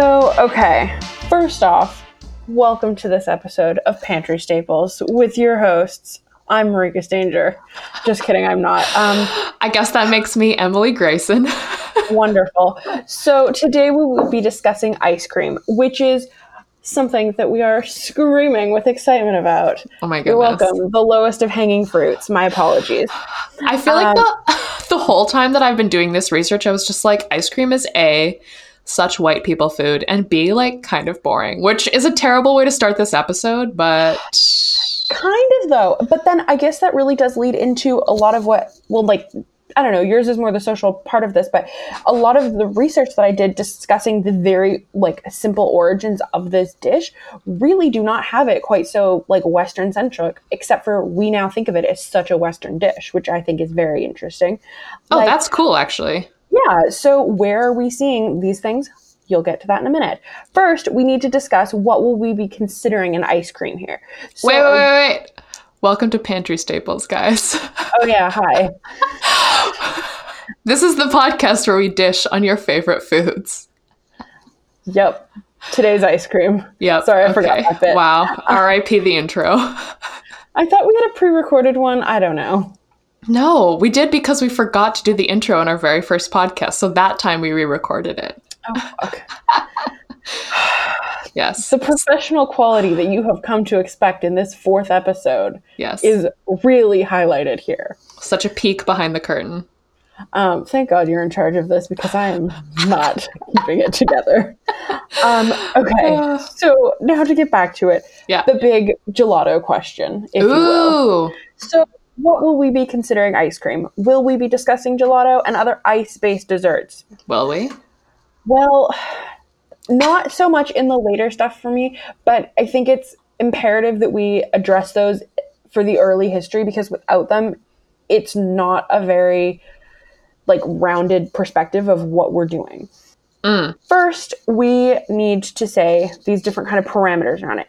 So, okay. First off, welcome to this episode of Pantry Staples with your hosts. I'm Marika Stanger. Just kidding, I'm not. Um, I guess that makes me Emily Grayson. wonderful. So, today we will be discussing ice cream, which is something that we are screaming with excitement about. Oh my You're welcome. The lowest of hanging fruits. My apologies. I feel like Um, the the whole time that I've been doing this research, I was just like, ice cream is a such white people food, and be like kind of boring, which is a terrible way to start this episode. But Kind of though. But then I guess that really does lead into a lot of what, well, like, I don't know, yours is more the social part of this, but a lot of the research that I did discussing the very, like, simple origins of this dish really do not have it quite so, like, Western centric, except for we now think of it as such a Western dish, which I think is very interesting. oh, Like- that's cool actually. Yeah, so where are we seeing these things? You'll get to that in a minute. First, we need to discuss what will we be considering in ice cream here. So, wait, wait, wait, wait. Welcome to Pantry Staples, guys. Oh yeah, hi. this is the podcast where we dish on your favorite foods. Yep. Today's ice cream. Yep. Sorry, I forgot that bit. Wow. R.I.P. the intro. I thought we had a pre-recorded one. I don't know. No, we did because we forgot to do the intro in our very first podcast. So that time we re-recorded it. Oh fuck. Yes. the professional quality that you have come to expect in this fourth episode Yes. is really highlighted here. Such a peek behind the curtain. Um, thank God you're in charge of this because I am not keeping it together. Um, okay, so now to get back to it, Yeah. the big gelato question, if you will. Ooh. So, what will we be considering ice cream? Will we be discussing gelato and other ice-based desserts? Will we? Well, not so much in the later stuff for me, but I think it's imperative that we address those for the early history because without them, it's not a very like rounded perspective of what we're doing. Mm. First, we need to say these different kind of parameters around it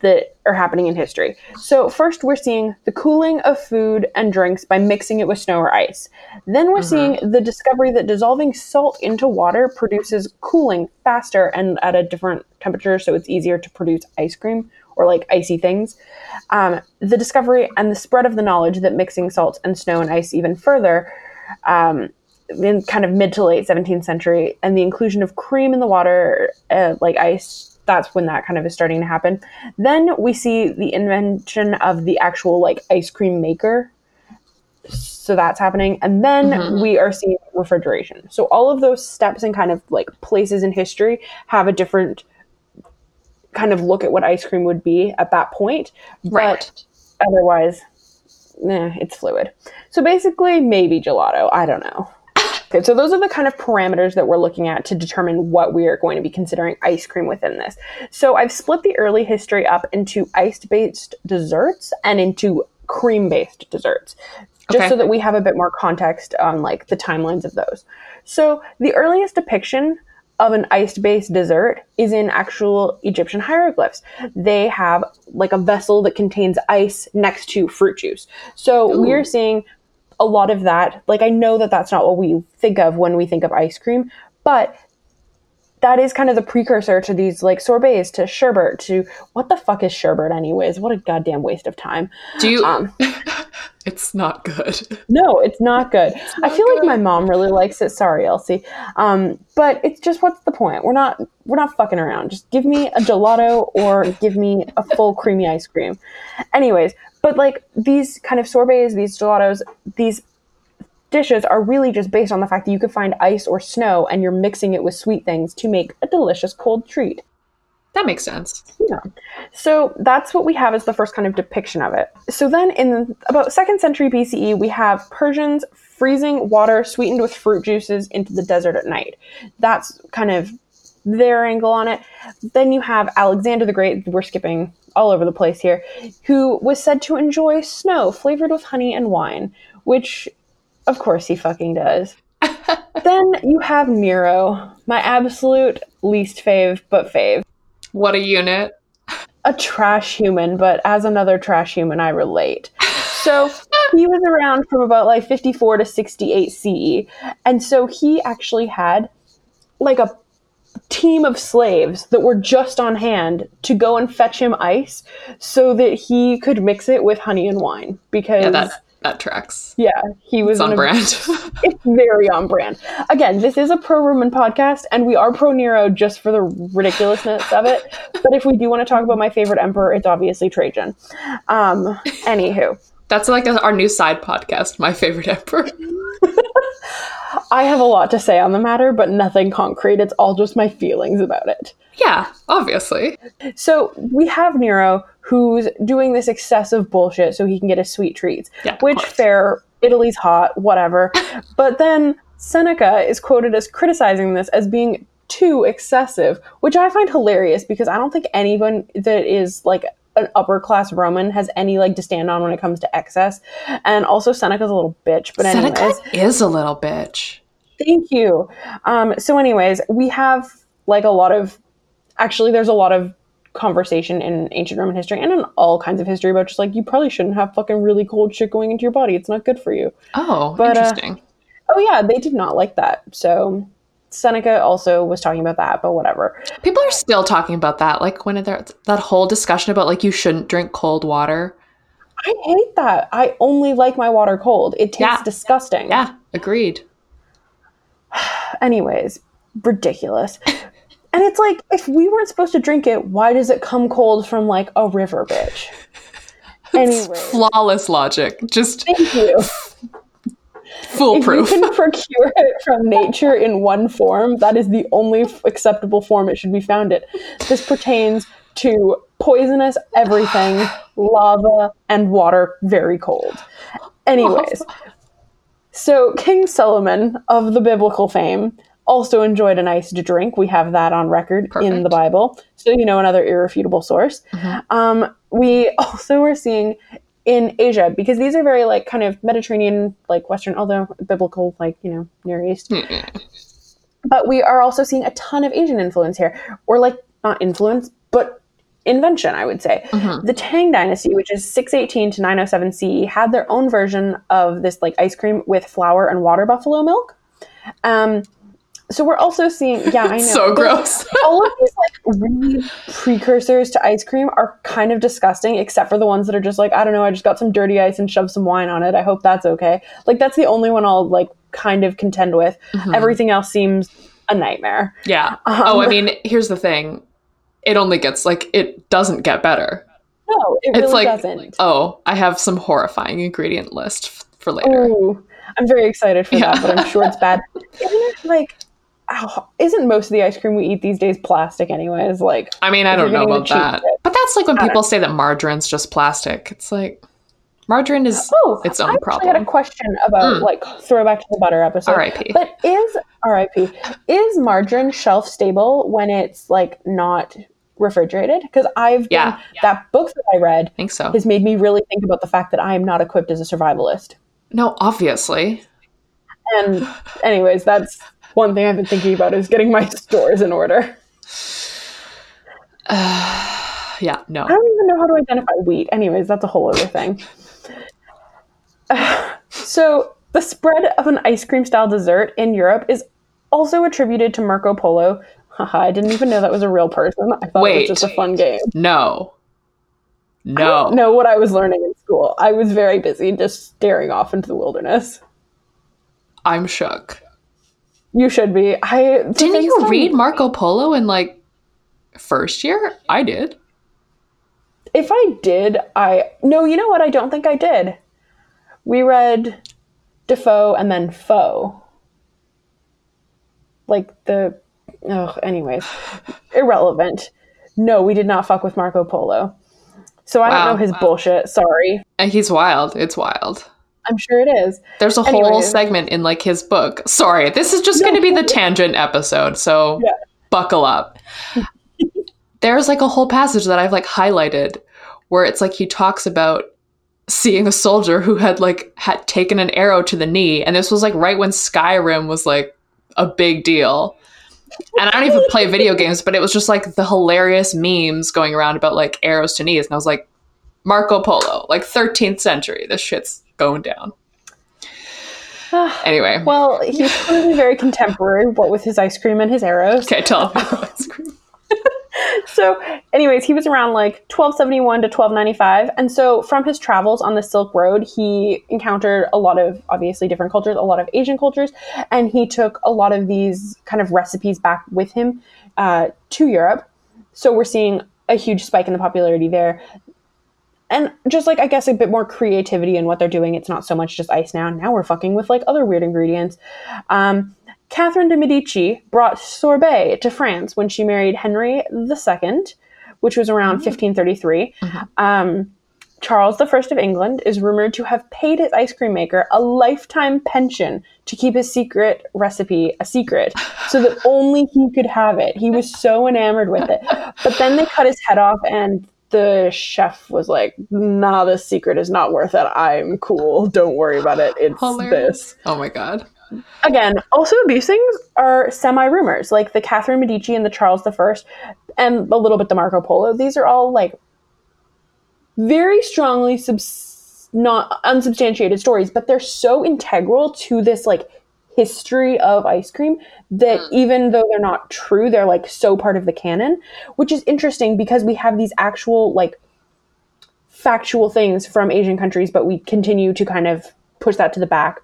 that are happening in history. So, first, we're seeing the cooling of food and drinks by mixing it with snow or ice. Then, we're seeing the discovery that dissolving salt into water produces cooling faster and at a different temperature, so it's easier to produce ice cream or like icy things. Um, the discovery and the spread of the knowledge that mixing salt and snow and ice even further um, in kind of mid to late 17th century and the inclusion of cream in the water uh, like ice that's when that kind of is starting to happen then we see the invention of the actual like ice cream maker so that's happening and then mm-hmm. we are seeing refrigeration so all of those steps and kind of like places in history have a different kind of look at what ice cream would be at that point Right. but otherwise nah, it's fluid. So basically, maybe gelato. I don't know. Okay, so those are the kind of parameters that we're looking at to determine what we are going to be considering ice cream within this. So I've split the early history up into ice-based desserts and into cream-based desserts, just Okay. so that we have a bit more context on like the timelines of those. So the earliest depiction of an iced based dessert is in actual Egyptian hieroglyphs. They have like a vessel that contains ice next to fruit juice. So we're seeing a lot of that. Like I know that that's not what we think of when we think of ice cream, but that is kind of the precursor to these like sorbets, to sherbet, to what the fuck is sherbet anyways? What a goddamn waste of time. Do you? Um, it's not good. No, it's not good. I feel like my mom really likes it. Sorry, Elsie. Um, but it's just what's the point? We're not we're not fucking around. Just give me a gelato or give me a full creamy ice cream. Anyways, but like these kind of sorbets, these gelatos, these dishes are really just based on the fact that you could find ice or snow and you're mixing it with sweet things to make a delicious cold treat. That makes sense. Yeah. So that's what we have as the first kind of depiction of it. So then in about second century BCE, we have Persians freezing water sweetened with fruit juices into the desert at night. That's kind of their angle on it. Then you have Alexander the Great, we're skipping all over the place here, who was said to enjoy snow flavored with honey and wine, which of course he fucking does. then you have Nero, my absolute least fave, but fave What a unit. a trash human, but as another trash human, I relate. So he was around from about like 54 to 68 CE. And so he actually had like a team of slaves that were just on hand to go and fetch him ice so that he could mix it with honey and wine because Yeah, that that tracks. yeah, he was It's on a- brand. it's very on brand. Again, this is a pro Roman podcast, and we are pro Nero just for the ridiculousness of it. But if we do want to talk about my favorite emperor, it's obviously Trajan. Um, anywho, That's like a, our new side podcast, my favorite emperor. I have a lot to say on the matter, but nothing concrete. It's all just my feelings about it. Yeah, obviously. So we have Nero who's doing this excessive bullshit so he can get his sweet treats. Yeah, which fair, Italy's hot, whatever. but then Seneca is quoted as criticizing this as being too excessive, which I find hilarious because I don't think anyone that is like an upper class Roman has any leg to stand on when it comes to excess. And also Seneca's a little bitch, but anyways. Seneca is a little bitch. Thank you. Um, so, anyways, we have like a lot of actually, there's a lot of conversation in ancient Roman history and in all kinds of history about just like you probably shouldn't have fucking really cold shit going into your body. It's not good for you. Oh, But, uh, interesting. Oh yeah, they did not like that. So Seneca also was talking about that, but whatever. People are still talking about that. Like when there that whole discussion about like you shouldn't drink cold water. I hate that. I only like my water cold. It tastes Yeah. disgusting. Yeah, agreed. Anyways, ridiculous. and it's like if we weren't supposed to drink it, why does it come cold from like a river, bitch? Anyway, Flawless logic. Just thank you. foolproof. If you can procure it from nature in one form, that is the only acceptable form it should be found in. This pertains to poisonous everything, lava, and water very cold. Anyways, so King Solomon of the biblical fame also enjoyed an ice to drink. We have that on record in the Bible. So, you know, another irrefutable source. Um, we also are seeing in Asia, because these are very like kind of Mediterranean, like Western, although biblical, like, you know, Near East. But we are also seeing a ton of Asian influence here, or like not influence, but invention, I would say. The Tang Dynasty, which is 618 to 907 CE, had their own version of this like ice cream with flour and water buffalo milk. Um, so we're also seeing, yeah, I know. so gross. all of these like really precursors to ice cream are kind of disgusting, except for the ones that are just like, I don't know, I just got some dirty ice and shoved some wine on it. I hope that's okay. Like that's the only one I'll like kind of contend with. Everything else seems a nightmare. yeah. Um, oh, I mean, here's the thing. It only gets like it doesn't get better. No, it really it's like doesn't. oh, I have some horrifying ingredient list f- for later. Ooh, I'm very excited for Yeah. that, but I'm sure it's bad. Isn't it like? Ow, isn't most of the ice cream we eat these days plastic anyways? Like, I mean, I don't know about that. bit. But that's like when I don't people say that margarine's just plastic. It's like margarine is oh, its I own actually had a question about Mm. like throwback to the butter episode. R.I.P. But is R.I.P. is margarine shelf stable when it's like not refrigerated? Because I've been, Yeah. that book that I read I think so. has made me really think about the fact that I am not equipped as a survivalist. No, obviously. And anyways, that's one thing I've been thinking about is getting my stores in order. Yeah, no. I don't even know how to identify wheat. Anyways, that's a whole other thing. so, the spread of an ice cream style dessert in Europe is also attributed to Marco Polo. Haha, I didn't even know that was a real person. I thought it Wait. was just a fun game. No. I No. what I was learning in school. I was very busy just staring off into the wilderness. I'm shook. You should be. I Didn't you read Marco Polo in like first year? I did. If I did, I no. You know what? I don't think I did. We read Defoe and then Foe. Like the. Oh, anyways, irrelevant. No, we did not fuck with Marco Polo. So I Wow. don't know his bullshit. Sorry. And he's wild. It's wild. I'm sure it is. There's a whole segment in like his book. Sorry, this is just No. going to be the tangent episode, so Yeah. buckle up. There's like a whole passage that I've like highlighted where it's like he talks about seeing a soldier who had like had taken an arrow to the knee and this was like right when Skyrim was like a big deal. And I don't even play video games, but it was just like the hilarious memes going around about like arrows to knees and I was like Marco Polo, like 13th century. This shit's going down. Anyway, Well, he's clearly very contemporary, what with his ice cream and his arrows. okay, tell about ice cream. So, anyways, he was around like 1271 to 1295. And so, from his travels on the Silk Road, he encountered a lot of obviously different cultures, a lot of Asian cultures, and he took a lot of these kind of recipes back with him uh, to Europe. So, we're seeing a huge spike in the popularity there. And just like, I guess, a bit more creativity in what they're doing. It's not so much just ice now. Now we're fucking with like other weird ingredients. Um, Catherine de' Medici brought sorbet to France when she married Henry II, which was around 1533. Um, Charles I of England is rumored to have paid his ice cream maker a lifetime pension to keep his secret recipe a secret so that only he could have it. He was so enamored with it. But then they cut his head off and the chef was like, nah, this secret is not worth it. I'm cool. Don't worry about it. It's Hilarious. this Oh my god. again, also these things are semi rumors, like the Catherine Medici and the Charles I, and a little bit the Marco Polo. These are all like very strongly subs- not unsubstantiated stories, but they're so integral to this like history of ice cream that mm. even though they're not true, they're like so part of the canon, which is interesting because we have these actual like factual things from Asian countries, but we continue to kind of push that to the back.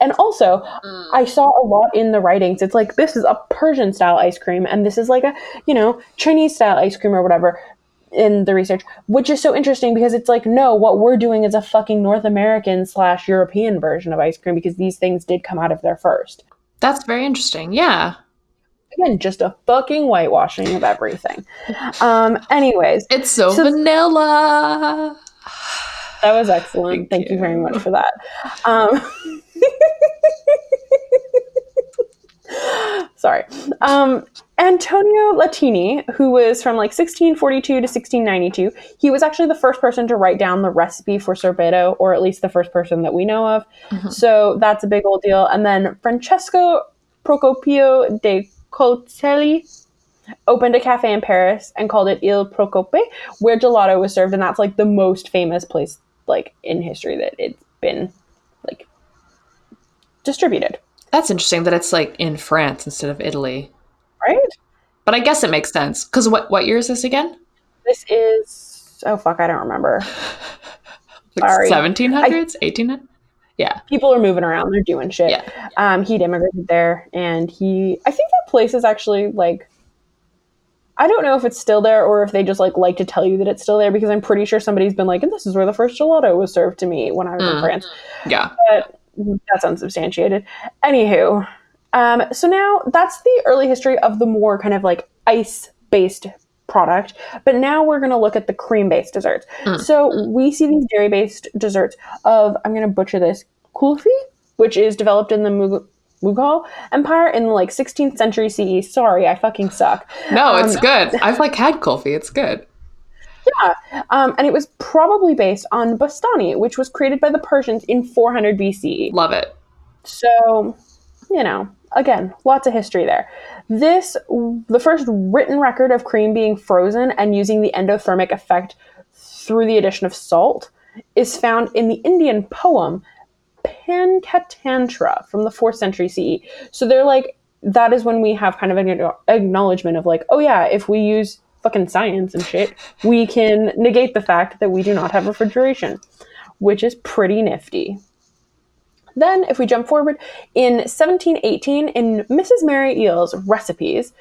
And also, mm. I saw a lot in the writings. It's like this is a Persian style ice cream, and this is like a you know Chinese style ice cream or whatever in the research, which is so interesting because it's like no, what we're doing is a fucking North American slash European version of ice cream because these things did come out of there first. That's very interesting. Yeah. Again, just a fucking whitewashing of everything. Um, anyways, It's so, So- vanilla. That was excellent. Thank Thank, you. very much for that. Um, sorry. Um, Antonio Latini, who was from like 1642 to 1692, he was actually the first person to write down the recipe for sorbetto, or at least the first person that we know of. Mm-hmm. So that's a big old deal. And then Francesco Procopio de Coltelli opened a cafe in Paris and called it Il Procope, where gelato was served, and that's like the most famous place like in history that it's been like distributed. That's interesting that it's like in France instead of Italy. But I guess it makes sense. Because what, what year is this again? This is oh fuck, I don't remember. Sorry. 1700s? 1800s? Yeah. People are moving around, they're doing shit. Yeah. Um, he'd immigrated there, and he I think that place is actually like. I don't know if it's still there or if they just like like to tell you that it's still there because I'm pretty sure somebody's been like, and this is where the first gelato was served to me when I was in Mm. France. Yeah. but that's unsubstantiated. Anywho, um, so now that's the early history of the more kind of like ice based product. But now we're going to look at the cream based desserts. So we see these dairy based desserts of, I'm going to butcher this, kulfi, which is developed in the Mug- Mughal Empire in the like 16th century CE. Sorry, I fucking suck. No, it's Um, good. I've like had kulfi. It's good. Yeah, um, and it was probably based on Bastani, which was created by the Persians in 400 BCE. Love it. So, you know, again, lots of history there. This, the first written record of cream being frozen and using the endothermic effect through the addition of salt, is found in the Indian poem Pancatantra from the 4th century CE. So they're like, that is when we have kind of an acknowledgement of like, oh yeah, if we use fucking science and shit, we can negate the fact that we do not have refrigeration, which is pretty nifty. Then, if we jump forward, in 1718, in Mrs. Mary Eales' recipes,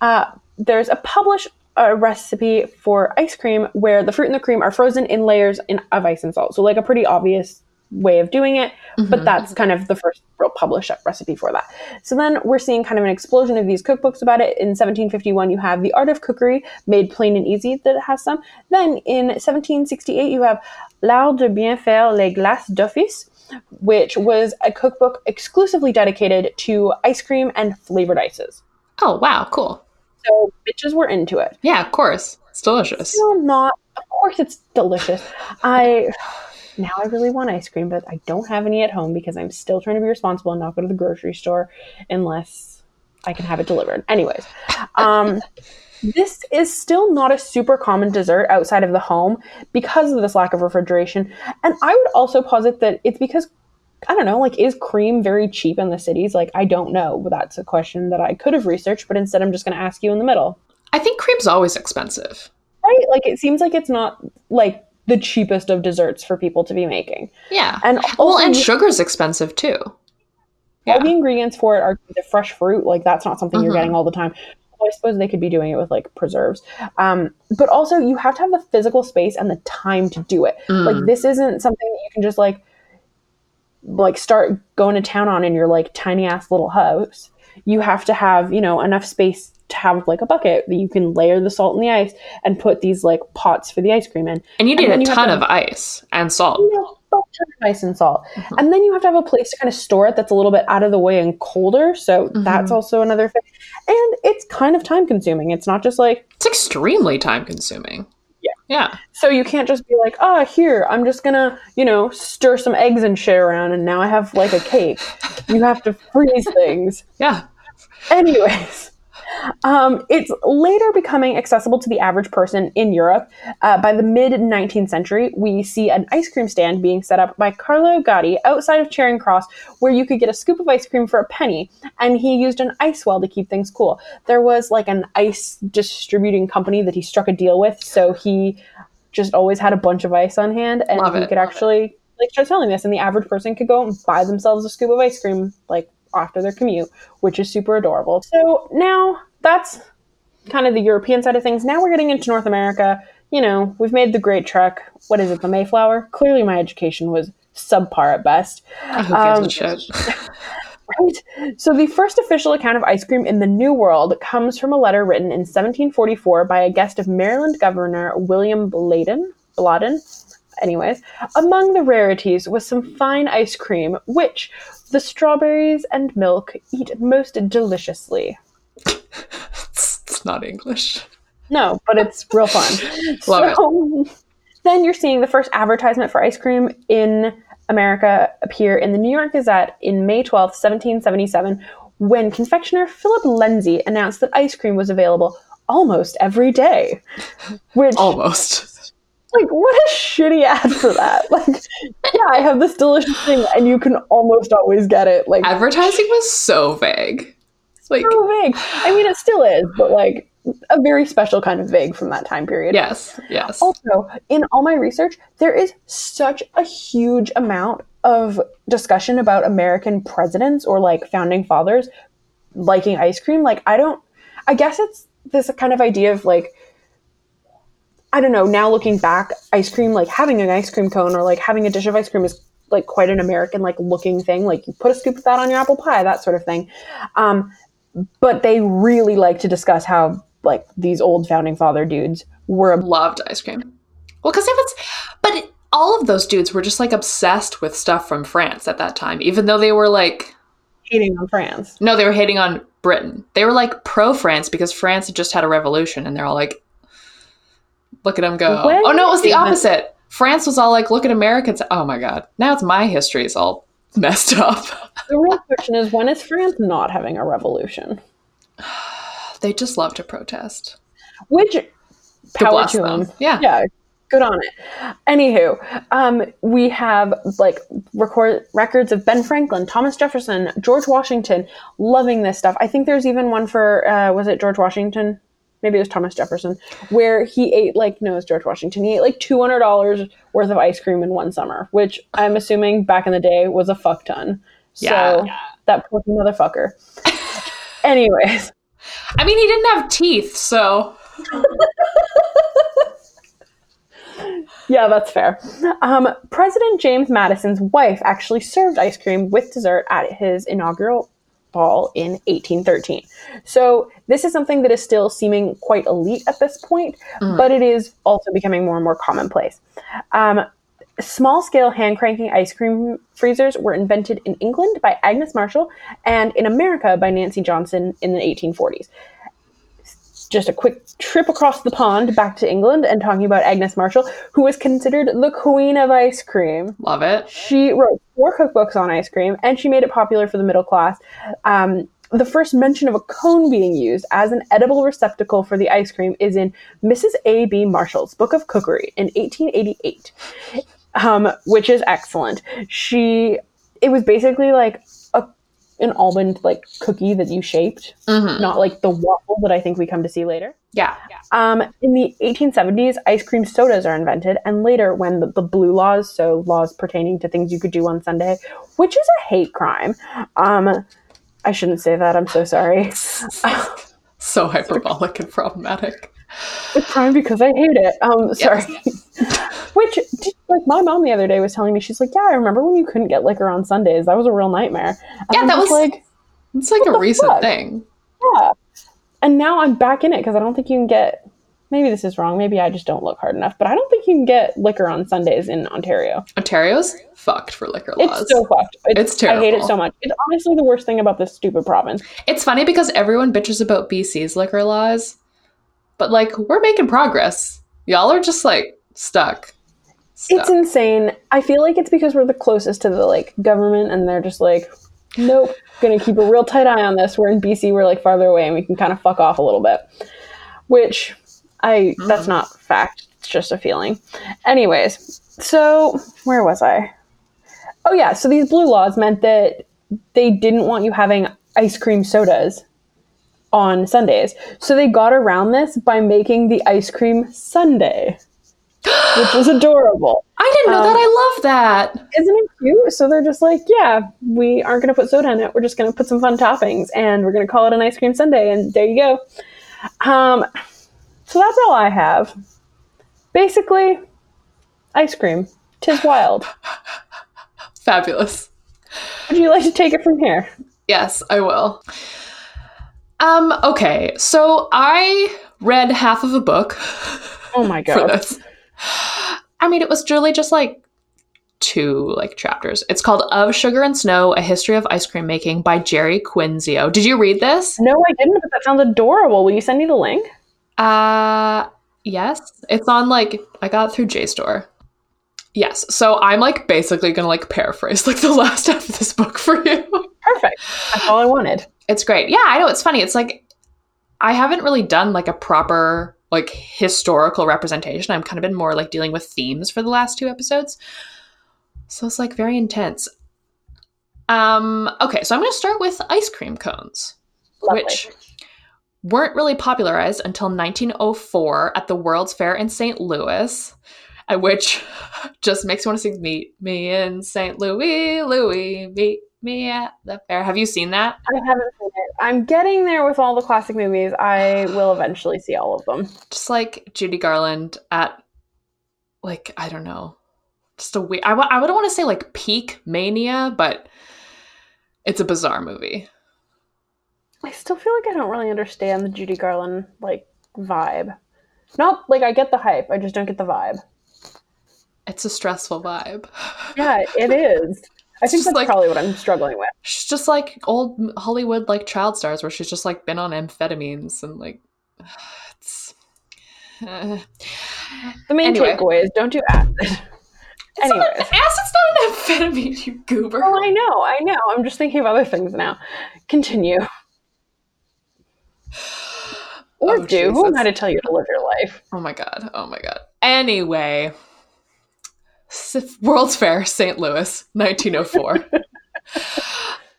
uh, there's a published uh, recipe for ice cream where the fruit and the cream are frozen in layers in, of ice and salt. So, like a pretty obvious way of doing it, but that's kind of the first real published recipe for that. So then we're seeing kind of an explosion of these cookbooks about it. In 1751, you have The Art of Cookery, made plain and easy, that has some. Then in 1768, you have L'Art de bien faire les glaces d'office, which was a cookbook exclusively dedicated to ice cream and flavored ices. Oh, wow. Cool. So bitches were into it. Yeah, of course. It's delicious. Well, not. Of course, it's delicious. I now I really want ice cream, but I don't have any at home because I'm still trying to be responsible and not go to the grocery store unless I can have it delivered. Anyways, um, this is still not a super common dessert outside of the home because of this lack of refrigeration, and I would also posit that it's because I don't know, like, is cream very cheap in the cities? Like, I don't know. That's a question that I could have researched, but instead I'm just going to ask you in the middle. I think cream's always expensive. Right? Like, it seems like it's not like the cheapest of desserts for people to be making. Yeah. And well, and sugar's expensive too. all Yeah. the ingredients for it are the fresh fruit. Like, that's not something you're Mhm. getting all the time. I suppose they could be doing it with like preserves. Um, but also, you have to have the physical space and the time to do it. Mm. Like, this isn't something that you can just like like start going to town on in your like tiny ass little house. You have to have, you know, enough space to have like a bucket that you can layer the salt and the ice and put these like pots for the ice cream in. and you need and a ton to- of ice and salt. You know, butter, ice and salt. Mm-hmm. And then you have to have a place to kind of store it that's a little bit out of the way and colder. So mm-hmm. that's also another thing. And it's kind of time consuming. It's not just like, It's extremely time consuming. Yeah. Yeah. so you can't just be like, oh, here, I'm just gonna, you know, stir some eggs and shit around and now I have like a cake. you have to freeze things. Yeah. Anyways, um, it's later becoming accessible to the average person in Europe. Uh, by the mid 19th century, we see an ice cream stand being set up by Carlo Gatti outside of Charing Cross, where you could get a scoop of ice cream for a penny, and he used an ice well to keep things cool. There was like an ice distributing company that he struck a deal with, so he just always had a bunch of ice on hand, and Love he it, could love actually like start selling this, and the average person could go and buy themselves a scoop of ice cream like after their commute, which is super adorable. So now that's kind of the European side of things. Now we're getting into North America. You know, we've made the great trek. What is it, the Mayflower? Clearly, my education was subpar at best. Um? Right. So the first official account of ice cream in the New World comes from a letter written in 1744 by a guest of Maryland Governor William Bladen. Bladen. Anyways, among the rarities was some fine ice cream, which the strawberries and milk eat most deliciously. It's, it's not English. No, but it's real fun. Love so, Then you're seeing the first advertisement for ice cream in America appear in the New York Gazette in May 12th, 1777, when confectioner Philip Lenzi announced that ice cream was available almost every day. Which, Almost. Like, what a shitty ad for that. Like, yeah, I have this delicious thing, and you can almost always get it. Like, Advertising was so vague. Like, so vague. I mean, it still is, but like, a very special kind of vague from that time period. yes, yes. Also, in all my research, there is such a huge amount of discussion about American presidents or like founding fathers liking ice cream. Like, I don't, I guess it's this kind of idea of like, I don't know, now looking back, ice cream, like having an ice cream cone or like having a dish of ice cream is like quite an American like looking thing. Like, you put a scoop of that on your apple pie, that sort of thing. Um, but they really like to discuss how like these old founding father dudes were Loved ice cream. Well, because if it's, but it- all of those dudes were just like obsessed with stuff from France at that time, even though they were like, hating on France. no, they were hating on Britain. They were like pro France because France had just had a revolution and they're all like, look at them go. When oh, no, it was the opposite. France was all like, look at Americans. Oh my God. Now it's my history is all messed up. The real question is when is France not having a revolution? they just love to protest. Which power to them. them. Yeah. Yeah, good on it. Anywho, um, we have like record records of Ben Franklin, Thomas Jefferson, George Washington loving this stuff. I think there's even one for uh, was it George Washington? Maybe it was Thomas Jefferson, where he ate like no, it was George Washington. He ate like two hundred dollars worth of ice cream in one summer, which I'm assuming back in the day was a fuck ton. So Yeah. that poor motherfucker. Anyways, I mean, he didn't have teeth, so Yeah, that's fair. Um, President James Madison's wife actually served ice cream with dessert at his inaugural ball in 1813. So this is something that is still seeming quite elite at this point, but it is also becoming more and more commonplace. Um, small scale hand cranking ice cream freezers were invented in England by Agnes Marshall and in America by Nancy Johnson in the 1840s just a quick trip across the pond back to England and talking about Agnes Marshall, who was considered the queen of ice cream. love it. She wrote four cookbooks on ice cream and she made it popular for the middle class. Um, the first mention of a cone being used as an edible receptacle for the ice cream is in Mrs. A.B. Marshall's Book of Cookery in 1888, um, which is excellent. She it was basically like a an almond like cookie that you shaped, Mhm. not like the waffle that I think we come to see later. Yeah. Um, in the 1870s, ice cream sodas are invented, and later, when the, the blue laws, so laws pertaining to things you could do on Sunday, which is a hate crime. Um, I shouldn't say that. I'm so sorry. so hyperbolic and problematic. It's prime because I hate it. Um, sorry. Which, like, my mom the other day was telling me, she's like, "Yeah, I remember when you couldn't get liquor on Sundays. That was a real nightmare." And Yeah, I'm that was- like, It's like a recent fuck? thing. yeah. And now I'm back in it because I don't think you can get. Maybe this is wrong. Maybe I just don't look hard enough. But I don't think you can get liquor on Sundays in Ontario. Ontario's fucked for liquor laws. It's so fucked. It's terrible. I hate it so much. It's honestly the worst thing about this stupid province. It's funny because everyone bitches about BC's liquor laws, but like we're making progress. Y'all are just like stuck. Stuck. It's insane. I feel like it's because we're the closest to the like government, and they're just like, nope, gonna keep a real tight eye on this. We're in BC, we're like farther away, and we can kind of fuck off a little bit. Which I that's mm. not fact. It's just a feeling. Anyways, so where was I? Oh yeah, so these blue laws meant that they didn't want you having ice cream sodas on Sundays. So they got around this by making the ice cream Sunday, which was adorable. I didn't know Um, that. I love that. Isn't it cute? So they're just like, yeah, we aren't going to put soda in it. We're just going to put some fun toppings and we're going to call it an ice cream Sunday. And there you go. Um, so that's all I have. Basically, ice cream. Tis wild. Fabulous. Would you like to take it from here? Yes, I will. Um, okay, so I read half of a book Oh my god. I mean, it was truly just like two like chapters. It's called Of Sugar and Snow: A History of Ice Cream Making by Jeri Quinzio. Did you read this? No, I didn't, but that sounds adorable. Will you send me the link? Uh yes. It's on like I got it through JSTOR. Yes. So I'm like basically gonna like paraphrase like the last half of this book for you. Perfect. That's all I wanted. It's great. Yeah, I know. It's funny. It's like I haven't really done like a proper like historical representation. I've kind of been more like dealing with themes for the last two episodes. So it's like very intense. Um, okay, so I'm going to start with ice cream cones, Lovely. which weren't really popularized until 1904 at the World's Fair in St. Louis, which just makes me want to sing "Meet Me in St. Louis, Louis, meet me at the fair." Have you seen that? I haven't seen it. I'm getting there with all the classic movies. I will eventually see all of them. just like Judy Garland at like I don't know, just a weird. I, w- I wouldn't want to say like peak mania, but it's a bizarre movie. I still feel like I don't really understand the Judy Garland like vibe. Not like I get the hype, I just don't get the vibe. It's a stressful vibe. Yeah, it is. I It's think that's like- probably what I'm struggling with. She's just like old Hollywood like child stars, where she's just like been on amphetamines and like it's. uh, The main Anyway. takeaway is don't do acid. It's Anyways. not, acid's not an amphetamine, you goober. Oh, I know, I know. I'm just thinking of other things now. Continue. Or Oh, do. Who am I to tell you to live your life? Oh my god. Oh my god. Anyway, World's Fair, St. Louis, 1904.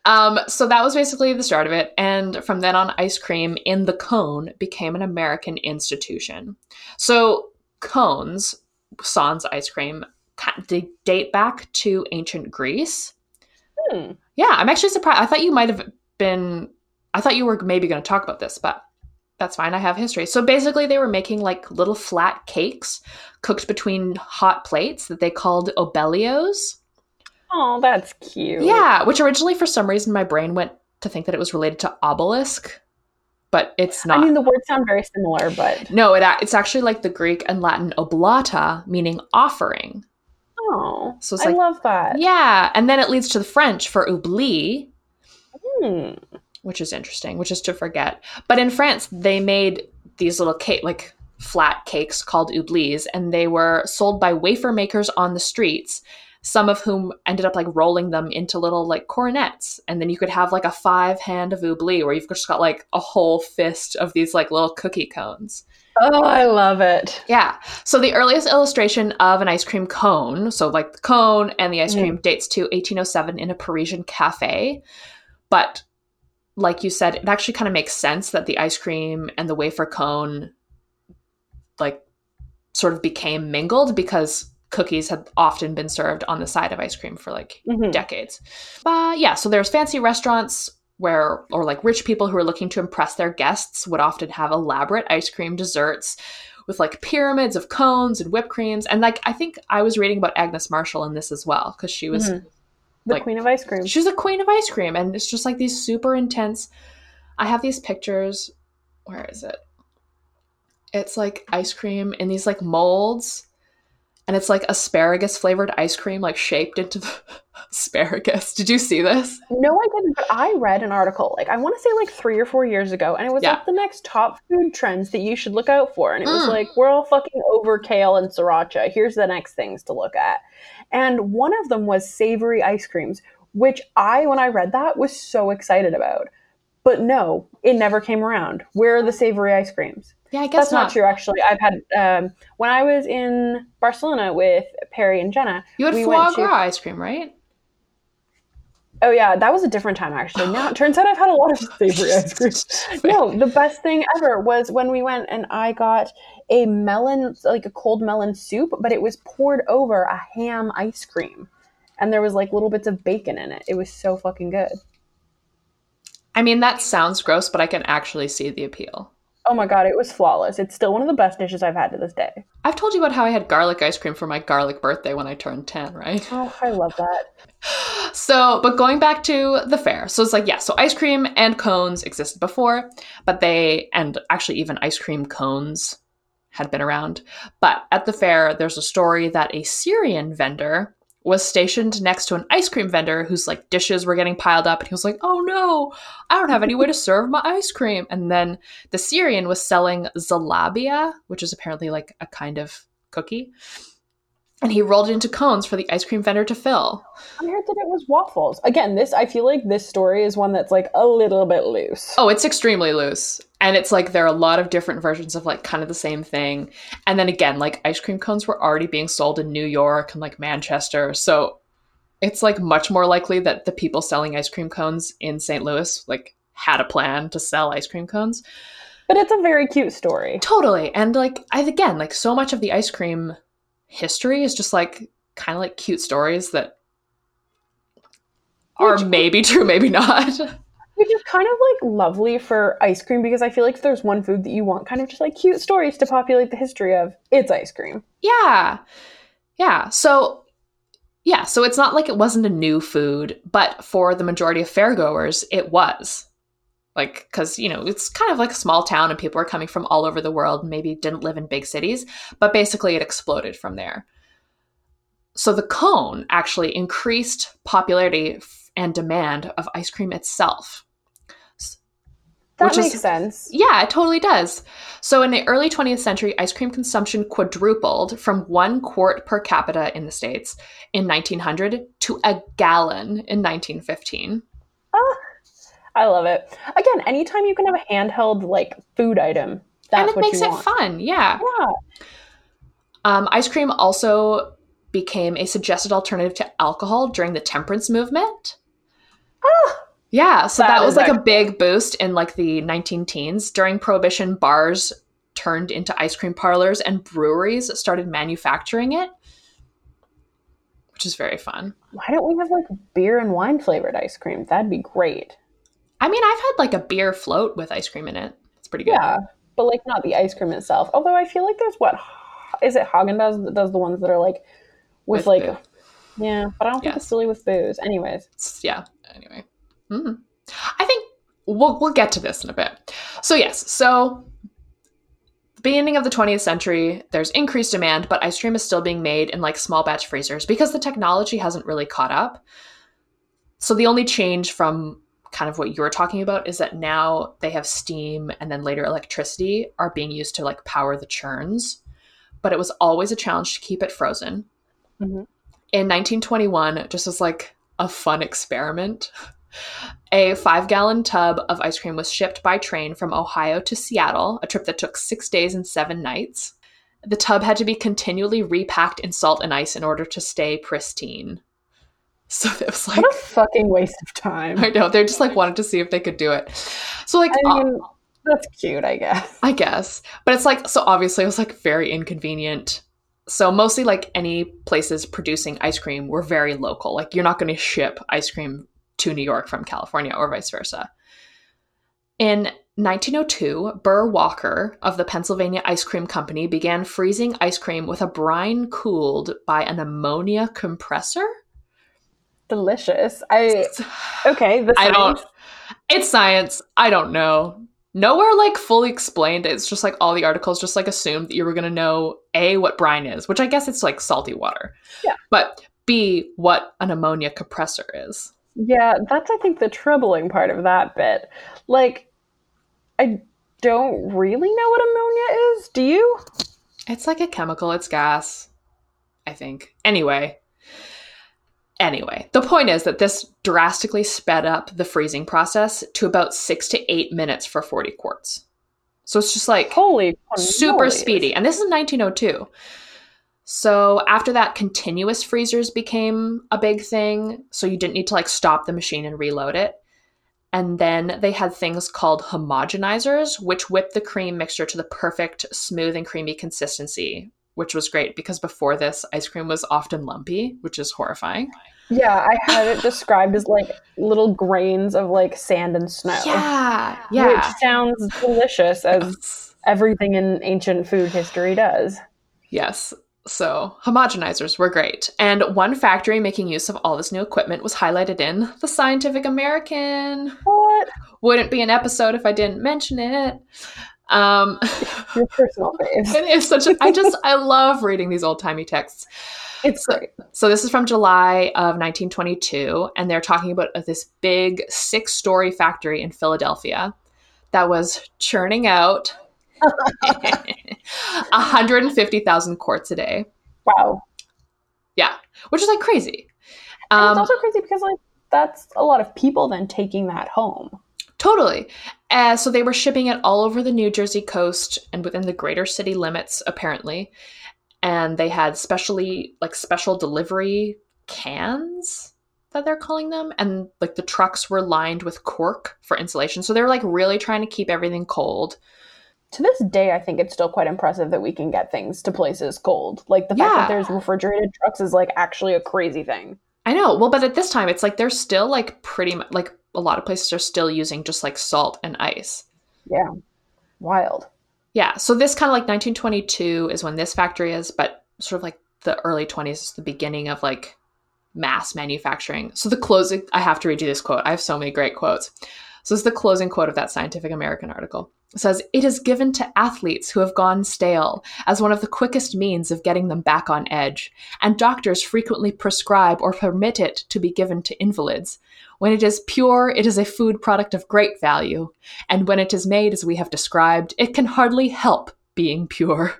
um, so that was basically the start of it, and from then on, ice cream in the cone became an American institution. So cones, sans ice cream, they date back to ancient Greece. Hmm. Yeah, I'm actually surprised. I thought you might have been. I thought you were maybe going to talk about this, but that's fine. I have history. So basically, they were making like little flat cakes cooked between hot plates that they called obelios. Oh, that's cute. Yeah, which originally, for some reason, my brain went to think that it was related to obelisk, but it's not. I mean, the words sound very similar, but no, it, it's actually like the Greek and Latin oblata, meaning offering. oh, So it's I love that. Yeah, and then it leads to the French for oubli, Hmm. Which is interesting, which is to forget. But in France, they made these little cake, like flat cakes called oublis, and they were sold by wafer makers on the streets. Some of whom ended up like rolling them into little like coronets, and then you could have like a five hand of oubli, where you've just got like a whole fist of these like little cookie cones. Oh, I love it. Yeah. So the earliest illustration of an ice cream cone, so like the cone and the ice cream, mm. dates to 1807 in a Parisian cafe. But like you said, it actually kind of makes sense that the ice cream and the wafer cone like sort of became mingled because cookies had often been served on the side of ice cream for like mm-hmm. decades. But yeah, so there's fancy restaurants where or like rich people who are looking to impress their guests would often have elaborate ice cream desserts with like pyramids of cones and whipped creams and like I think I was reading about Agnes Marshall in this as well because she was mm-hmm. The like, queen of ice cream. She's the queen of ice cream and it's just like these super intense I have these pictures where is it? It's like ice cream in these like molds and it's like asparagus flavored ice cream like shaped into the asparagus. Did you see this? No, I didn't, but I read an article like I want to say like 3 or 4 years ago and it was yeah. like the next top food trends that you should look out for and it was mm. like we're all fucking over kale and sriracha. Here's the next things to look at. And one of them was savory ice creams, which I when I read that was so excited about. But no, it never came around. Where are the savory ice creams? Yeah, I guess that's not. not true. Actually, I've had um, when I was in Barcelona with Perry and Jenna. You had we foie gras to, ice cream, right? Oh yeah, that was a different time actually. Now it turns out I've had a lot of savory ice cream. no, the best thing ever was when we went and I got a melon, like a cold melon soup, but it was poured over a ham ice cream, and there was like little bits of bacon in it. It was so fucking good. I mean, that sounds gross, but I can actually see the appeal. Oh my god, it was flawless. It's still one of the best dishes I've had to this day. I've told you about how I had garlic ice cream for my garlic birthday when I turned 10, right? Oh, I love that. So, but going back to the fair. So it's like, yeah, so ice cream and cones existed before, but they, and actually even ice cream cones had been around. But at the fair, there's a story that a Syrian vendor was stationed next to an ice cream vendor whose like dishes were getting piled up and he was like oh no i don't have any way to serve my ice cream and then the syrian was selling zalabia which is apparently like a kind of cookie and he rolled it into cones for the ice cream vendor to fill. I heard that it was waffles. Again, this I feel like this story is one that's like a little bit loose. Oh, it's extremely loose. And it's like there are a lot of different versions of like kind of the same thing. And then again, like ice cream cones were already being sold in New York and like Manchester. So it's like much more likely that the people selling ice cream cones in St. Louis like had a plan to sell ice cream cones. But it's a very cute story. Totally. And like I again, like so much of the ice cream history is just like kind of like cute stories that are which, maybe true, maybe not. Which is kind of like lovely for ice cream because I feel like if there's one food that you want kind of just like cute stories to populate the history of, it's ice cream. Yeah. Yeah. So yeah, so it's not like it wasn't a new food, but for the majority of fairgoers, it was like because you know it's kind of like a small town and people are coming from all over the world maybe didn't live in big cities but basically it exploded from there so the cone actually increased popularity and demand of ice cream itself that makes is, sense. Yeah, it totally does. So, in the early 20th century, ice cream consumption quadrupled from one quart per capita in the States in 1900 to a gallon in 1915. Oh, I love it. Again, anytime you can have a handheld like food item, that's and it what makes it want. fun. Yeah. Yeah. Um, ice cream also became a suggested alternative to alcohol during the temperance movement. Ah, yeah, so that, that was like a big boost in like the 19 teens. During Prohibition, bars turned into ice cream parlors and breweries started manufacturing it, which is very fun. Why don't we have like beer and wine flavored ice cream? That'd be great. I mean, I've had like a beer float with ice cream in it. It's pretty good. Yeah, but like not the ice cream itself. Although I feel like there's what is it Haagen Dazs that does the ones that are like with, with like boo. yeah, but I don't think yes. it's really with booze. Anyways, yeah. Anyway, mm. I think we'll we'll get to this in a bit. So yes, so beginning of the 20th century, there's increased demand, but ice cream is still being made in like small batch freezers because the technology hasn't really caught up. So the only change from kind of what you're talking about is that now they have steam and then later electricity are being used to like power the churns but it was always a challenge to keep it frozen mm-hmm. in 1921 just as like a fun experiment A five gallon tub of ice cream was shipped by train from Ohio to Seattle, a trip that took six days and seven nights. The tub had to be continually repacked in salt and ice in order to stay pristine. So it was like What a fucking waste of time. I know they just like wanted to see if they could do it. So like I uh, mean, that's cute, I guess. I guess. But it's like, so obviously it was like very inconvenient. So mostly like any places producing ice cream were very local. Like you're not going to ship ice cream to New York from California or vice versa. In 1902, Burr Walker of the Pennsylvania Ice Cream Company began freezing ice cream with a brine cooled by an ammonia compressor. Delicious. I okay. The I don't. It's science. I don't know. Nowhere like fully explained. It's just like all the articles just like assumed that you were gonna know a what brine is, which I guess it's like salty water. Yeah. But b what an ammonia compressor is. Yeah, that's I think the troubling part of that bit. Like, I don't really know what ammonia is. Do you? It's like a chemical. It's gas. I think. Anyway. Anyway, the point is that this drastically sped up the freezing process to about six to eight minutes for 40 quarts. So it's just like Holy super cannoli. speedy. And this is 1902. So after that, continuous freezers became a big thing. So you didn't need to like stop the machine and reload it. And then they had things called homogenizers, which whipped the cream mixture to the perfect smooth and creamy consistency, which was great because before this, ice cream was often lumpy, which is horrifying. Yeah, I had it described as like little grains of like sand and snow. Yeah. yeah. Which sounds delicious as everything in ancient food history does. Yes. So homogenizers were great. And one factory making use of all this new equipment was highlighted in The Scientific American. What? Wouldn't be an episode if I didn't mention it. Um, Your personal faves. it is such a, I just, I love reading these old timey texts. It's great. So this is from July of 1922, and they're talking about this big six story factory in Philadelphia that was churning out 150,000 quarts a day. Wow. Yeah, which is like crazy. And it's Um, also crazy because like that's a lot of people then taking that home. totally. Uh, so they were shipping it all over the New Jersey coast and within the greater city limits, apparently. And they had specially like special delivery cans that they're calling them, and like the trucks were lined with cork for insulation. So they were like really trying to keep everything cold. To this day, I think it's still quite impressive that we can get things to places cold. Like the fact Yeah. that there's refrigerated trucks is like actually a crazy thing. I know. Well, but at this time, it's like they're still like pretty much like a lot of places are still using just like salt and ice. Yeah. Wild. Yeah, so this kind of like 1922 is when this factory is, but sort of like the early 20s is the beginning of like mass manufacturing. So the closing, I have to read you this quote. I have so many great quotes. So this is the closing quote of that Scientific American article. Says, It is given to athletes who have gone stale as one of the quickest means of getting them back on edge, and doctors frequently prescribe or permit it to be given to invalids. When it is pure, it is a food product of great value, and when it is made as we have described, it can hardly help being pure.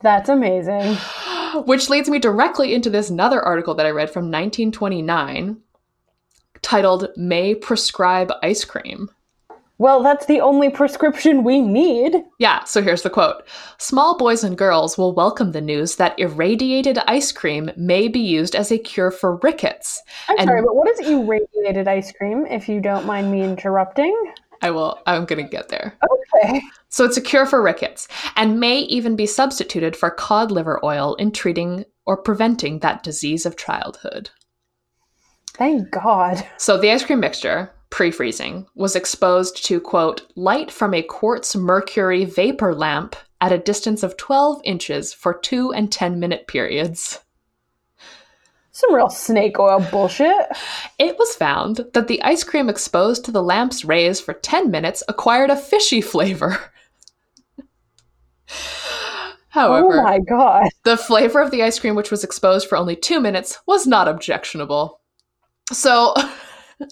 That's amazing. Which leads me directly into this another article that I read from 1929 titled May Prescribe Ice Cream. Well, that's the only prescription we need. Yeah, so here's the quote Small boys and girls will welcome the news that irradiated ice cream may be used as a cure for rickets. I'm And- sorry, but what is irradiated ice cream, if you don't mind me interrupting? I will, I'm gonna get there. Okay. So it's a cure for rickets and may even be substituted for cod liver oil in treating or preventing that disease of childhood. Thank God. So the ice cream mixture, pre freezing, was exposed to, quote, light from a quartz mercury vapor lamp at a distance of 12 inches for two and 10 minute periods. Some real snake oil bullshit. It was found that the ice cream exposed to the lamp's rays for 10 minutes acquired a fishy flavor. However, oh my God. the flavor of the ice cream, which was exposed for only two minutes, was not objectionable. So,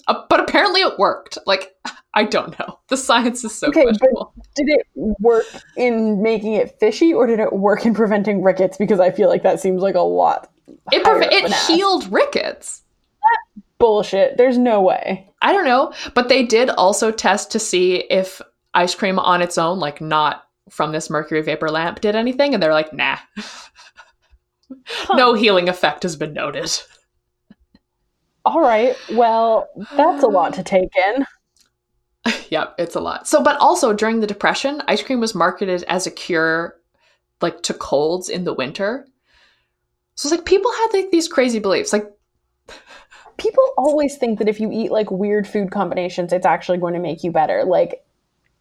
uh, but apparently it worked. Like, I don't know. The science is so Okay, questionable. Did it work in making it fishy or did it work in preventing rickets? Because I feel like that seems like a lot. It, preve- it an ass. healed rickets. bullshit. There's no way. I don't know, but they did also test to see if ice cream on its own, like not from this mercury vapor lamp, did anything, and they're like, nah. No healing effect has been noted. All right. Well, that's a lot to take in. yep, it's a lot. So, but also during the Depression, ice cream was marketed as a cure, like to colds in the winter. So it's like people had like these crazy beliefs. Like People always think that if you eat like weird food combinations, it's actually going to make you better. Like,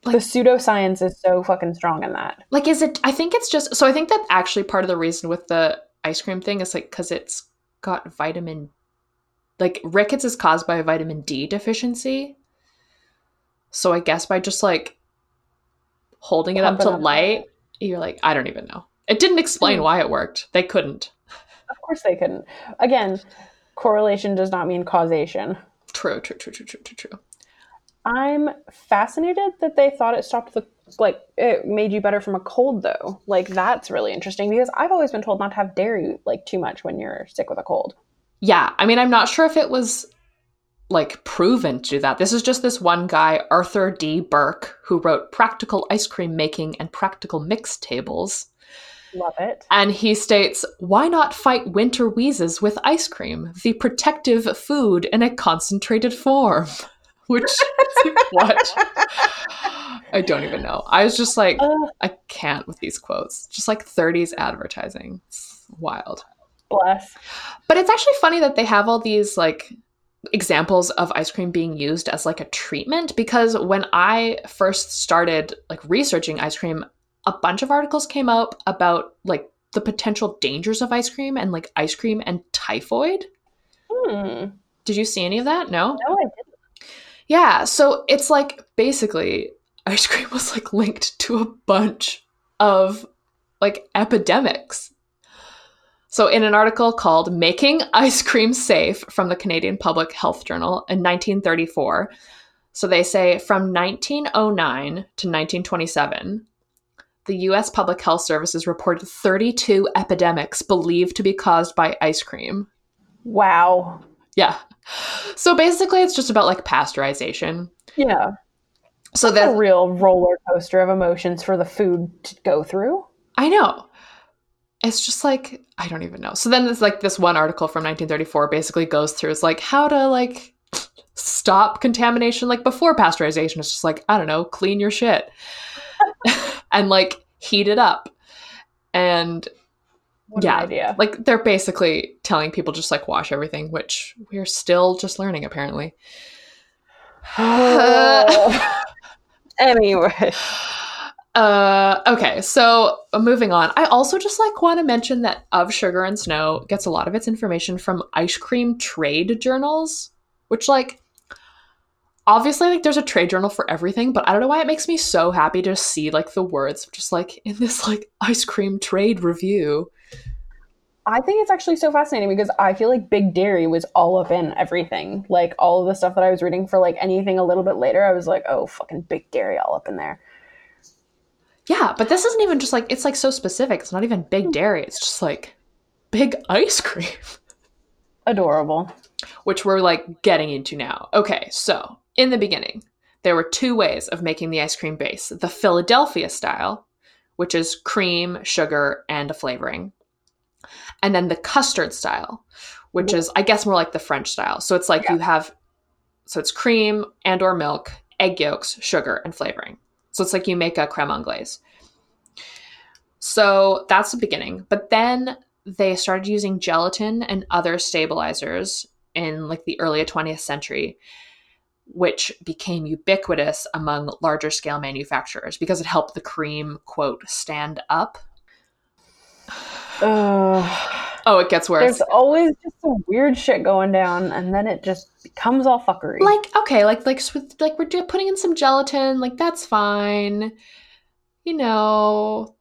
the pseudoscience is so fucking strong in that. like is it i think it's just so i think that actually part of the reason with the ice cream thing is like because it's got vitamin like rickets is caused by a vitamin d deficiency so i guess by just like holding it up to up light you're like i don't even know it didn't explain Hmm. why it worked they couldn't Of course they couldn't. Again, correlation does not mean causation. true true true true true true true I'm fascinated that they thought it stopped the like it made you better from a cold though. Like that's really interesting because I've always been told not to have dairy like too much when you're sick with a cold. Yeah, I mean, I'm not sure if it was like proven to do that. This is just this one guy, Arthur D. Burke, who wrote Practical Ice Cream Making and Practical Mix Tables. Love it. And he states, Why not fight winter wheezes with ice cream, the protective food in a concentrated form? Which, what? I don't even know. I was just like, Uh, I can't with these quotes. Just like 30s advertising. It's wild. Bless. But it's actually funny that they have all these like examples of ice cream being used as like a treatment because when I first started like researching ice cream, a bunch of articles came up about like the potential dangers of ice cream and like ice cream and typhoid. Hmm. Did you see any of that? No? No, I didn't. Yeah, so it's like basically ice cream was like linked to a bunch of like epidemics. So in an article called Making Ice Cream Safe from the Canadian Public Health Journal in 1934, so they say from 1909 to 1927, the US Public Health Services reported 32 epidemics believed to be caused by ice cream. Wow. Yeah. So basically it's just about like pasteurization. Yeah. So that's A real roller coaster of emotions for the food to go through. I know. It's just like I don't even know. So then there's like this one article from 1934 basically goes through it's like how to like stop contamination like before pasteurization. It's just like I don't know, clean your shit and like heat it up. And What Yeah. idea. like they're basically telling people just like wash everything, which we're still just learning apparently. anyway. Uh, okay, so uh, moving on. I also just like want to mention that Of Sugar and Snow gets a lot of its information from ice cream trade journals, which like obviously like there's a trade journal for everything, but I don't know why it makes me so happy to see like the words just like in this like ice cream trade review. I think it's actually so fascinating because I feel like Big Dairy was all up in everything. Like all of the stuff that I was reading for like anything a little bit later, I was like, oh, fucking Big Dairy all up in there. Yeah, but this isn't even just like it's like so specific. It's not even big hmm. dairy. It's just like big ice cream. Adorable. which we're like getting into now. Okay, so in the beginning, there were two ways of making the ice cream base the Philadelphia style, which is cream, sugar, and a flavoring, and then the custard style, which is, I guess, more like the French style. So it's like Yeah. you have, so it's cream and or milk, egg yolks, sugar, and flavoring. So it's like you make a creme anglaise. So that's the beginning. But then they started using gelatin and other stabilizers in like the early 20th century which became ubiquitous among larger scale manufacturers because it helped the cream quote stand up Ugh. Oh it gets worse There's always just some weird shit going down, and then it just becomes all fuckery. like okay like like like we're putting in some gelatin like that's fine you know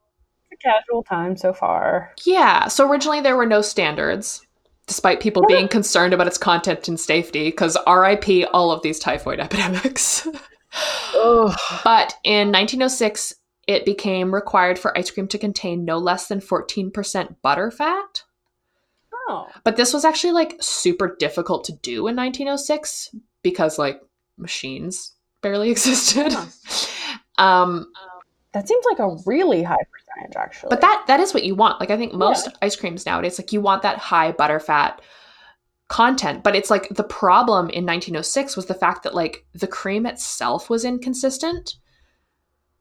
It's a casual time so far. yeah so originally there were no standards despite people being concerned about its content and safety because rip all of these typhoid epidemics. But in 1906, it became required for ice cream to contain no less than 14% butter fat. Oh. But this was actually like super difficult to do in 1906 because like machines barely existed. Huh. um, That seems like a really high percentage, actually. but that that is what you want. Like I think most Yeah. ice creams nowadays, like you want that high butterfat content. But it's like the problem in 1906 was the fact that like the cream itself was inconsistent.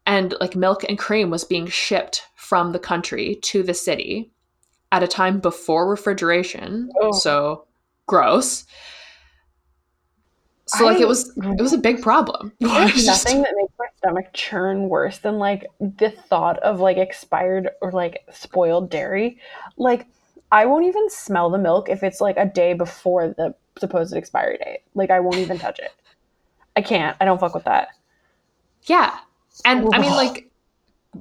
And like milk and cream was being shipped from the country to the city at a time before refrigeration. Oh. So gross. So like I- it was it was a big problem. There's nothing that makes my stomach churn worse than like the thought of like expired or like spoiled dairy. Like I won't even smell the milk if it's like a day before the supposed expiry date. Like I won't even touch it. I can't. I don't fuck with that. Yeah. And I mean, like,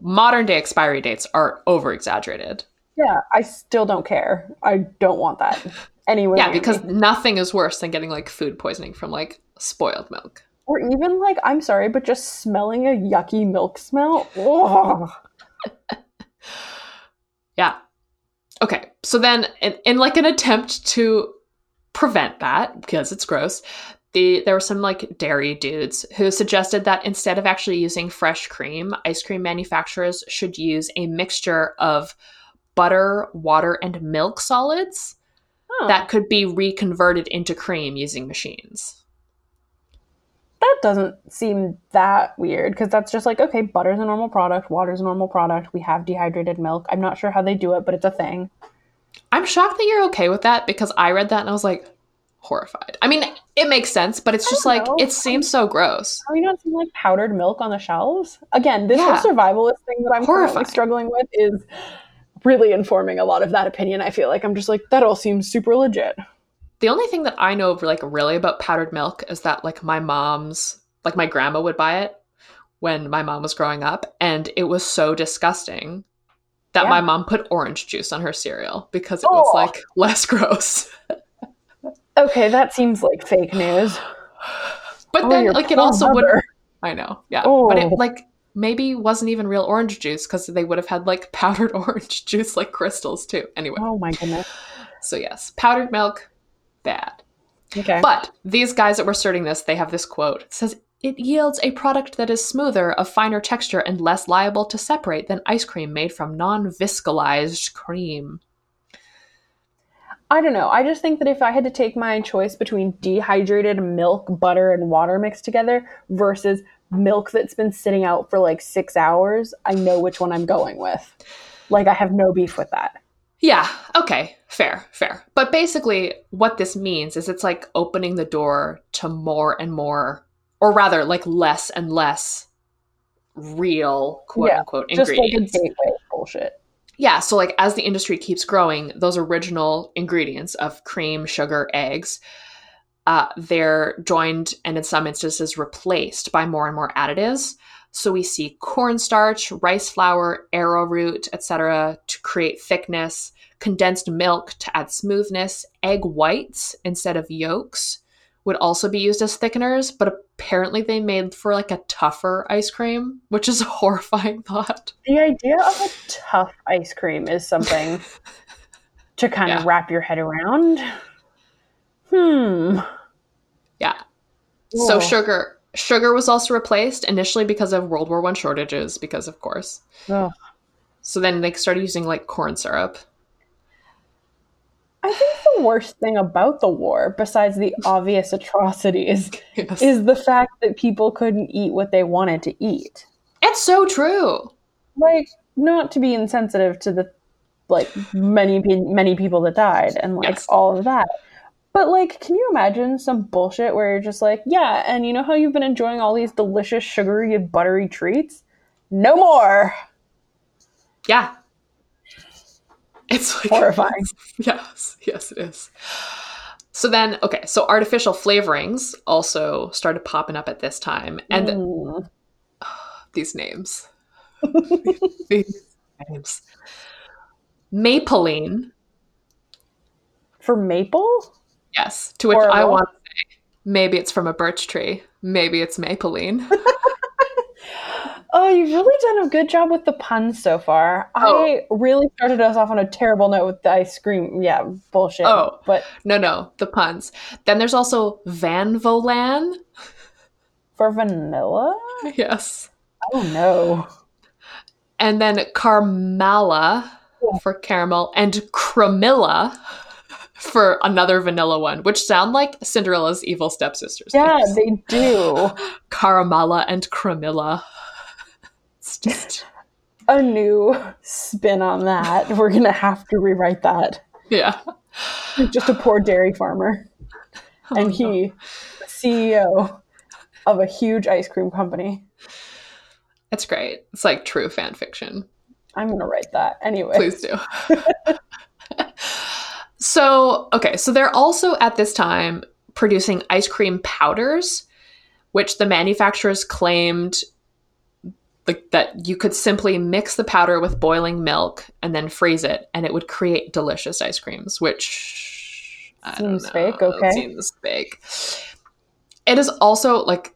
modern day expiry dates are over exaggerated. Yeah, I still don't care. I don't want that. Anyway, Yeah, because nothing is worse than getting like food poisoning from like spoiled milk. or even like I'm sorry, but just smelling a yucky milk smell. Ugh. Yeah. Okay. So then, in, in like an attempt to prevent that, because it's gross, the there were some like dairy dudes who suggested that instead of actually using fresh cream, ice cream manufacturers should use a mixture of butter, water, and milk solids that could be reconverted into cream using machines. that doesn't seem that weird because that's just like okay butter's a normal product water's a normal product we have dehydrated milk i'm not sure how they do it but it's a thing I'm shocked that you're okay with that because I read that and I was like horrified. I mean, it makes sense, but it's just like know. it seems so gross. have you not seen like powdered milk on the shelves again this Yeah. whole survivalist thing that i'm currently struggling with is really informing a lot of that opinion i feel like i'm just like that all seems super legit The only thing that I know of like really about powdered milk is that like my mom's like my grandma would buy it when my mom was growing up and it was so disgusting that Yeah. my mom put orange juice on her cereal because it was Oh. like less gross. okay that seems like fake news But Oh, then like it also would. I know. Yeah. But it Oh. like maybe wasn't even real orange juice because they would have had like powdered orange juice like crystals too. Anyway. oh my goodness So yes, powdered milk, bad. okay But these guys that were starting this, they have this quote. It says, It yields a product that is smoother, of finer texture, and less liable to separate than ice cream made from non viscolized cream. I don't know. I just think that if I had to take my choice between dehydrated milk, butter, and water mixed together versus milk that's been sitting out for like six hours, I know which one I'm going with. Like, I have no beef with that. Yeah, okay, fair, fair. But basically, what this means is it's like opening the door to more and more, or rather, like less and less real quote Yeah, unquote Just like a ingredients. gateway bullshit. yeah so like as the industry keeps growing those original ingredients of cream sugar eggs uh, they're joined and in some instances replaced by more and more additives. So we see cornstarch rice flour arrowroot etc to create thickness condensed milk to add smoothness egg whites instead of yolks would also be used as thickeners but apparently they made for like a tougher ice cream which is a horrifying thought. The idea of a tough ice cream is something to kind of wrap your head around. Hmm. Yeah. So sugar sugar was also replaced initially because of World War One shortages, because of course. Ugh. So then they started using like corn syrup. I think the worst thing about the war, besides the obvious atrocities, Yes. is the fact that people couldn't eat what they wanted to eat. it's so true. Like, not to be insensitive to the like many many people that died and like Yes. all of that. But like, can you imagine some bullshit where you're just like, yeah, and you know how you've been enjoying all these delicious sugary and buttery treats? No more. Yeah. It's like Horrifying. Yes, yes, it is. So then, okay, so artificial flavorings also started popping up at this time, and Mm. these names, these names, Mapleine for maple? Yes, to which I want to say maybe it's from a birch tree, maybe it's Mapeline. Oh, you've really done a good job with the puns so far. Oh. I really started us off on a terrible note with the ice cream. Yeah, bullshit. Oh. But No, no, the puns. Then there's also Van Volan. for vanilla? Yes. Oh no. And then Carmala for caramel and Cramilla for another vanilla one, which sound like Cinderella's evil stepsisters. Yeah, names. they do. Caramala and Cramilla. It's just A new spin on that. We're gonna have to rewrite that. yeah. Just a poor dairy farmer. Oh, and he, CEO of a huge ice cream company. It's great. It's like true fan fiction. I'm gonna write that anyway. Please do. so, okay, so they're also at this time producing ice cream powders, which the manufacturers claimed like that you could simply mix the powder with boiling milk and then freeze it and it would create delicious ice creams, which I don't Seems know, fake, okay. Seems fake. It is also like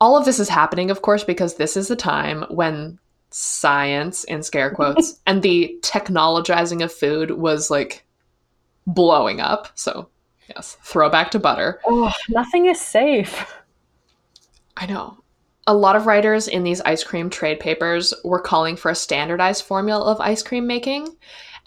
all of this is happening, of course, because this is the time when science in scare quotes and the technologizing of food was like blowing up. So, yes, throwback to butter. Oh, nothing is safe. I know. A lot of writers in these ice cream trade papers were calling for a standardized formula of ice cream making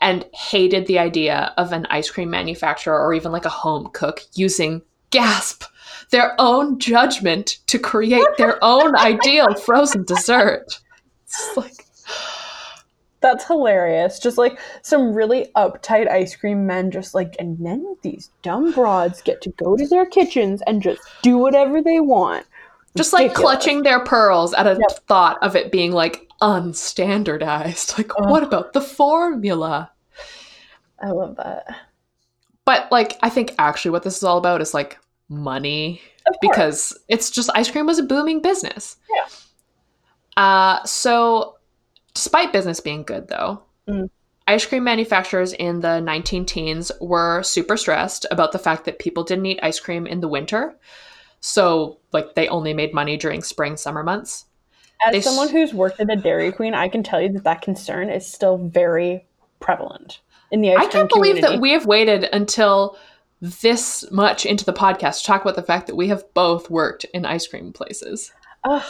and hated the idea of an ice cream manufacturer or even like a home cook using gasp their own judgment to create their own ideal frozen dessert. It's like That's hilarious. Just like some really uptight ice cream men, just like, and then these dumb broads get to go to their kitchens and just do whatever they want. just like clutching their pearls at a Yep. thought of it being like unstandardized. Like, what about the formula? I love that. But like, I think actually what this is all about is like money because it's just ice cream was a booming business. Yeah. Uh, so, despite business being good, though, Mm. ice cream manufacturers in the 19 teens were super stressed about the fact that people didn't eat ice cream in the winter. So, like, they only made money during spring, summer months. As They someone who's worked at a Dairy Queen, I can tell you that that concern is still very prevalent in the ice cream. I can't believe community. that we have waited until this much into the podcast to talk about the fact that we have both worked in ice cream places. Ugh,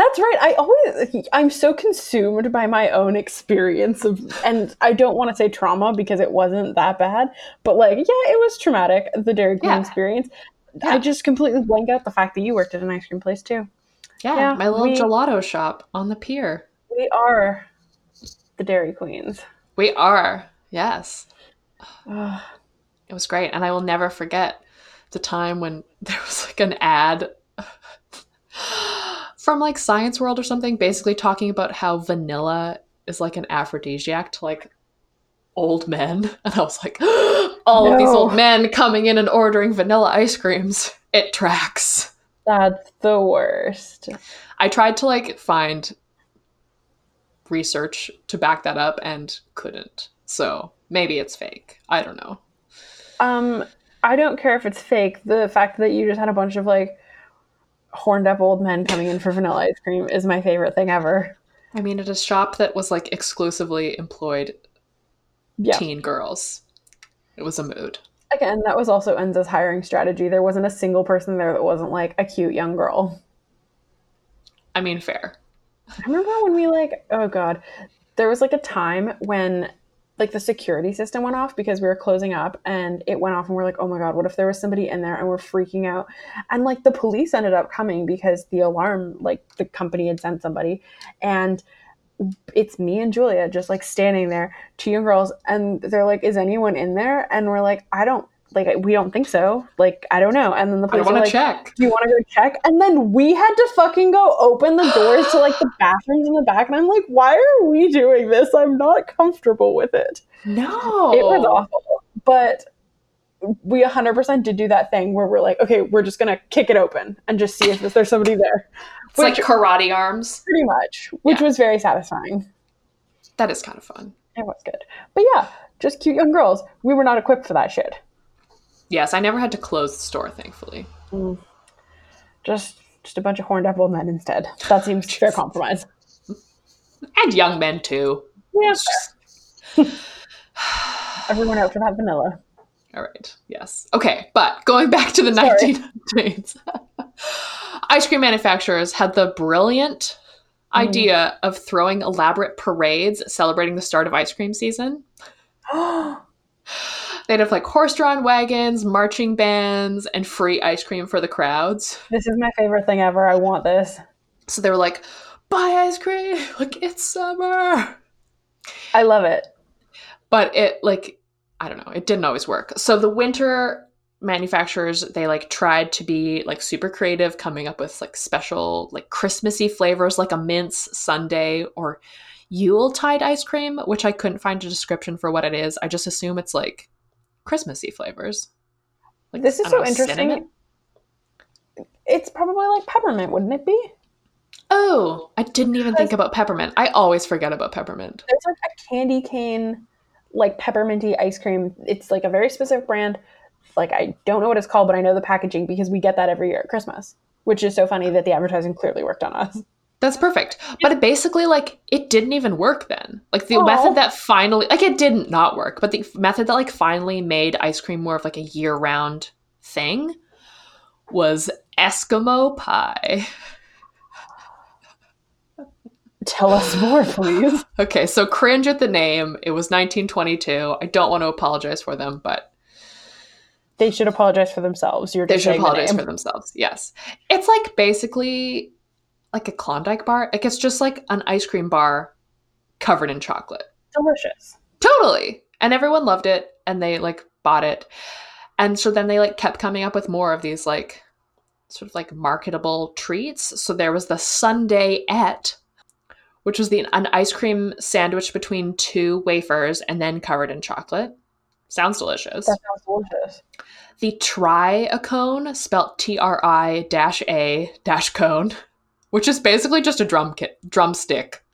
that's right. I always I'm so consumed by my own experience of and I don't want to say trauma because it wasn't that bad, but like yeah, it was traumatic the Dairy Queen Yeah. experience. Yeah. I just completely blank out the fact that you worked at an ice cream place too. Yeah, Yeah, my little we- gelato shop on the pier. We are the Dairy Queens. We are. Yes. It was great. And I will never forget the time when there was like an ad from like Science World or something, basically talking about how vanilla is like an aphrodisiac to like old men. And I was like, all of these old men coming in and ordering vanilla ice creams. It tracks. That's the worst. I tried to like find research to back that up and couldn't. So maybe it's fake. I don't know. Um, I don't care if it's fake. The fact that you just had a bunch of like horned up old men coming in for vanilla ice cream is my favorite thing ever. I mean, at a shop that was like exclusively employed Yeah. teen girls. It was a mood. Again, that was also Enza's hiring strategy. There wasn't a single person there that wasn't like a cute young girl. I mean, fair. I remember when we like, oh god, there was like a time when like the security system went off because we were closing up and it went off and we're like, oh my god, what if there was somebody in there and we're freaking out? And like the police ended up coming because the alarm, like the company had sent somebody and it's me and Julia just like standing there, two young girls, and they're like, "Is anyone in there?" And we're like, "I don't like, we don't think so. Like, I don't know." And then the police want to like, check. do you want to go check? And then we had to fucking go open the doors to like the bathrooms in the back. And I'm like, why are we doing this? I'm not comfortable with it. No. It was awful. But we 100% did do that thing where we're like, okay, we're just going to kick it open and just see if there's somebody there. It's like karate arms. Pretty much, which Yeah. was very satisfying. That is kind of fun. It was good. But yeah, just cute young girls. We were not equipped for that shit. Yes, I never had to close the store, thankfully. Just just a bunch of horned up old men instead. That seems fair compromise. and young men too. Yeah, just- everyone out for that vanilla. All right. Yes. Okay. But going back to the Sorry. 1900s, ice cream manufacturers had the brilliant Mhm. idea of throwing elaborate parades celebrating the start of ice cream season. They'd have like horse drawn wagons, marching bands, and free ice cream for the crowds. this is my favorite thing ever. I want this. So they were like, buy ice cream, like it's summer. I love it. but it like i don't know it didn't always work so the winter manufacturers they like tried to be like super creative coming up with like special like christmassy flavors like a mince sundae or yuletide ice cream which i couldn't find a description for what it is i just assume it's like christmassy flavors like This is so know, interesting. cinnamon? It's probably like peppermint, wouldn't it be? oh i didn't even think about peppermint i always forget about peppermint There's like a candy cane, like pepperminty ice cream. It's like a very specific brand. Like I don't know what it's called, but I know the packaging because we get that every year at Christmas. Which is so funny that the advertising clearly worked on us. That's perfect. But it basically like it didn't even work then. Like the Aw. method that finally like it didn't not work, but the method that like finally made ice cream more of like a year-round thing was Eskimo pie. Tell us more, please. Okay, so cringe at the name. It was 1922. I don't want to apologize for them, but They should apologize for themselves. You're they should saying the apologize for themselves. Yes. It's like basically like a Klondike bar. Like it's just like an ice cream bar covered in chocolate. Delicious. Totally. And everyone loved it and they like bought it. And so then they like kept coming up with more of these like sort of like marketable treats. So there was the Sunday et, which was the an ice cream sandwich between two wafers and then covered in chocolate. Sounds delicious. That sounds delicious. The Tri-a-Cone, spelt T R I dash A dash cone, which is basically just a drum kit, drumstick.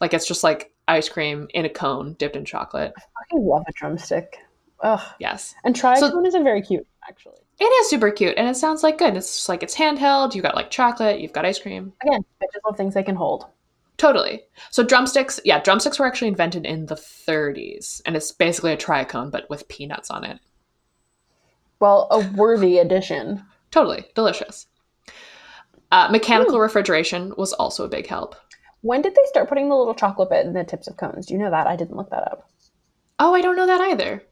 Like it's just like ice cream in a cone dipped in chocolate. I fucking love a drumstick. Ugh. Yes. And try So- cone isn't very cute, actually. It is super cute and it sounds like good. It's just like it's handheld, you've got like chocolate, you've got ice cream. Again, bitches love things they can hold. Totally. So drumsticks, yeah, drumsticks were actually invented in the 30s and it's basically a triacone but with peanuts on it. Well, a worthy addition. Totally delicious. Uh, mechanical refrigeration was also a big help. When did they start putting the little chocolate bit in the tips of cones? Do you know that? I didn't look that up. Oh, I don't know that either.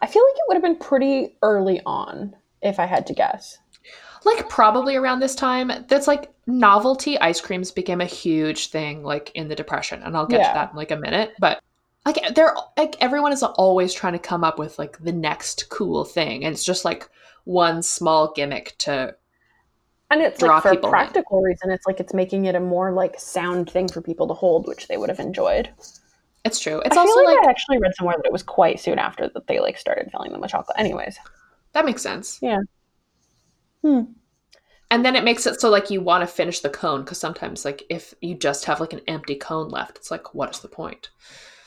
I feel like it would have been pretty early on, if I had to guess. Like probably around this time, that's like novelty ice creams became a huge thing like in the depression and I'll get Yeah. to that in like a minute, but like they're like everyone is always trying to come up with like the next cool thing and it's just like one small gimmick to And it's like for a people in. practical reason, it's like it's making it a more like sound thing for people to hold, which they would have enjoyed. it's true. It's I also feel like, like I actually read somewhere that it was quite soon after that they like started filling them with chocolate. Anyways, that makes sense. Yeah. Hmm. And then it makes it so like you want to finish the cone because sometimes like if you just have like an empty cone left, it's like what is the point?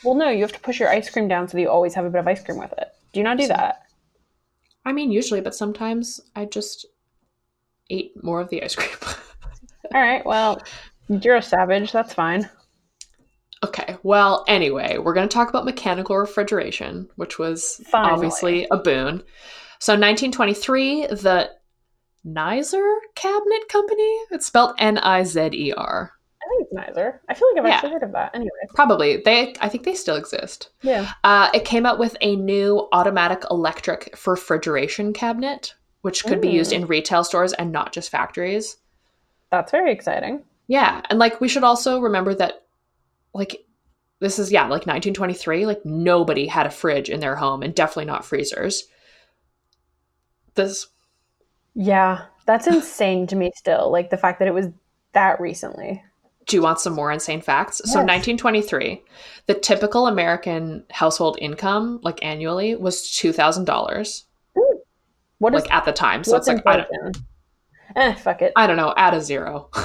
well, no, you have to push your ice cream down so that you always have a bit of ice cream with it. Do you not do that? I mean, usually, but sometimes I just ate more of the ice cream. All right, well, you're a savage. That's fine. okay, well, anyway, we're going to talk about mechanical refrigeration, which was Finally. obviously a boon. So, 1923, the Nizer Cabinet Company, it's spelled N I Z E R. I think it's Nizer. I feel like I've Yeah. actually heard of that. Anyway, Probably. They, I think they still exist. yeah. Uh, it came out with a new automatic electric refrigeration cabinet, which could be used in retail stores and not just factories. That's very exciting. Yeah, and like we should also remember that like this is yeah, like 1923, like nobody had a fridge in their home and definitely not freezers. This Yeah, that's insane to me still. Like the fact that it was that recently. do you want some more insane facts? So 1923, the typical American household income like annually was $2,000 What is like at the time. So it's like I don't? Eh, fuck it. I don't know, add a zero.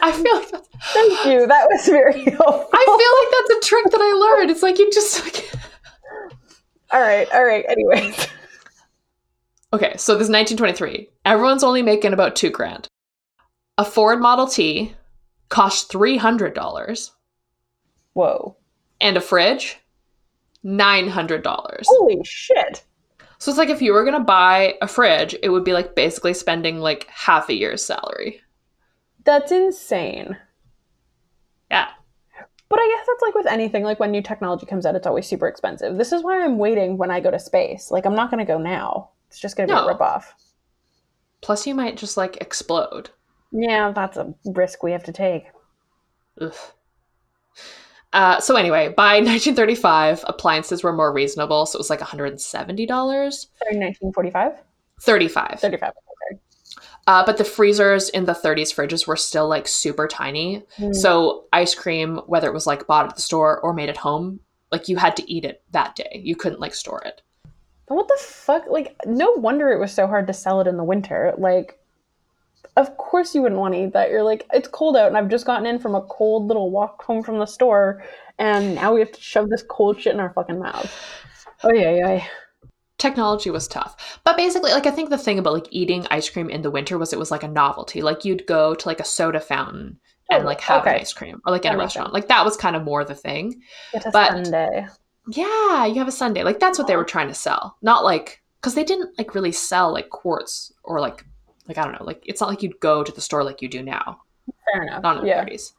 I feel like that's Thank you. That was very helpful. I feel like that's a trick that I learned. It's like you just like all right, all right. Anyways, Okay, so this is 1923. Everyone's only making about two grand. A Ford Model T cost $300 Whoa. and a fridge $900. Holy shit. So it's like if you were going to buy a fridge, it would be like basically spending like half a year's salary. That's insane. Yeah. But I guess that's like with anything, like when new technology comes out, it's always super expensive. This is why I'm waiting when I go to space. Like, I'm not going to go now. It's just going to be No. a ripoff. Plus you might just like explode. Yeah, that's a risk we have to take. Ugh. Uh, so anyway, by 1935, appliances were more reasonable, so it was like $170. Sorry, 1945? 35. 35. Okay. Uh, but the freezers in the 30s fridges were still like super tiny. Mm. So ice cream, whether it was like bought at the store or made at home, like you had to eat it that day. You couldn't like store it. But what the fuck? Like, no wonder it was so hard to sell it in the winter. Like, of course you wouldn't want to eat that. You're like, it's cold out, and I've just gotten in from a cold little walk home from the store, and now we have to shove this cold shit in our fucking mouths. Oh yeah, yeah. Technology was tough. But basically, like I think the thing about like eating ice cream in the winter was it was like a novelty. Like you'd go to like a soda fountain and Oh, like have an okay. ice cream or like in That a restaurant. sense. Like that was kind of more the thing. It's a But- sundae. Yeah, you have a sundae. Like that's what they were trying to sell. Not like because they didn't like really sell like quarts or like like I don't know. Like it's not like you'd go to the store like you do now. Fair enough. Not in the yeah. 30s.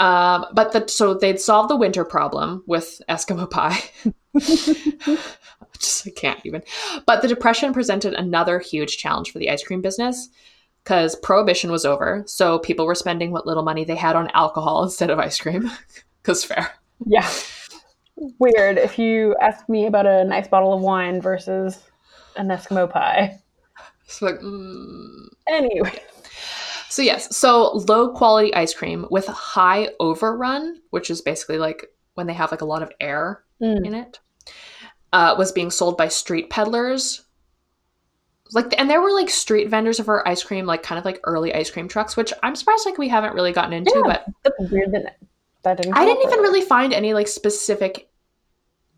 Um, but the, so they'd solve the winter problem with Eskimo pie. Just I can't even. But the depression presented another huge challenge for the ice cream business because prohibition was over, so people were spending what little money they had on alcohol instead of ice cream. Because fair. Yeah. Weird if you ask me about a nice bottle of wine versus an Eskimo pie. So like, mm. Anyway. so yes, so low quality ice cream with high overrun, which is basically like when they have like a lot of air Mm. in it uh, was being sold by street peddlers like and there were like street vendors of our ice cream like kind of like early ice cream trucks which i'm surprised like we haven't really gotten into Yeah. but weird that that didn't. i didn't even really find any like specific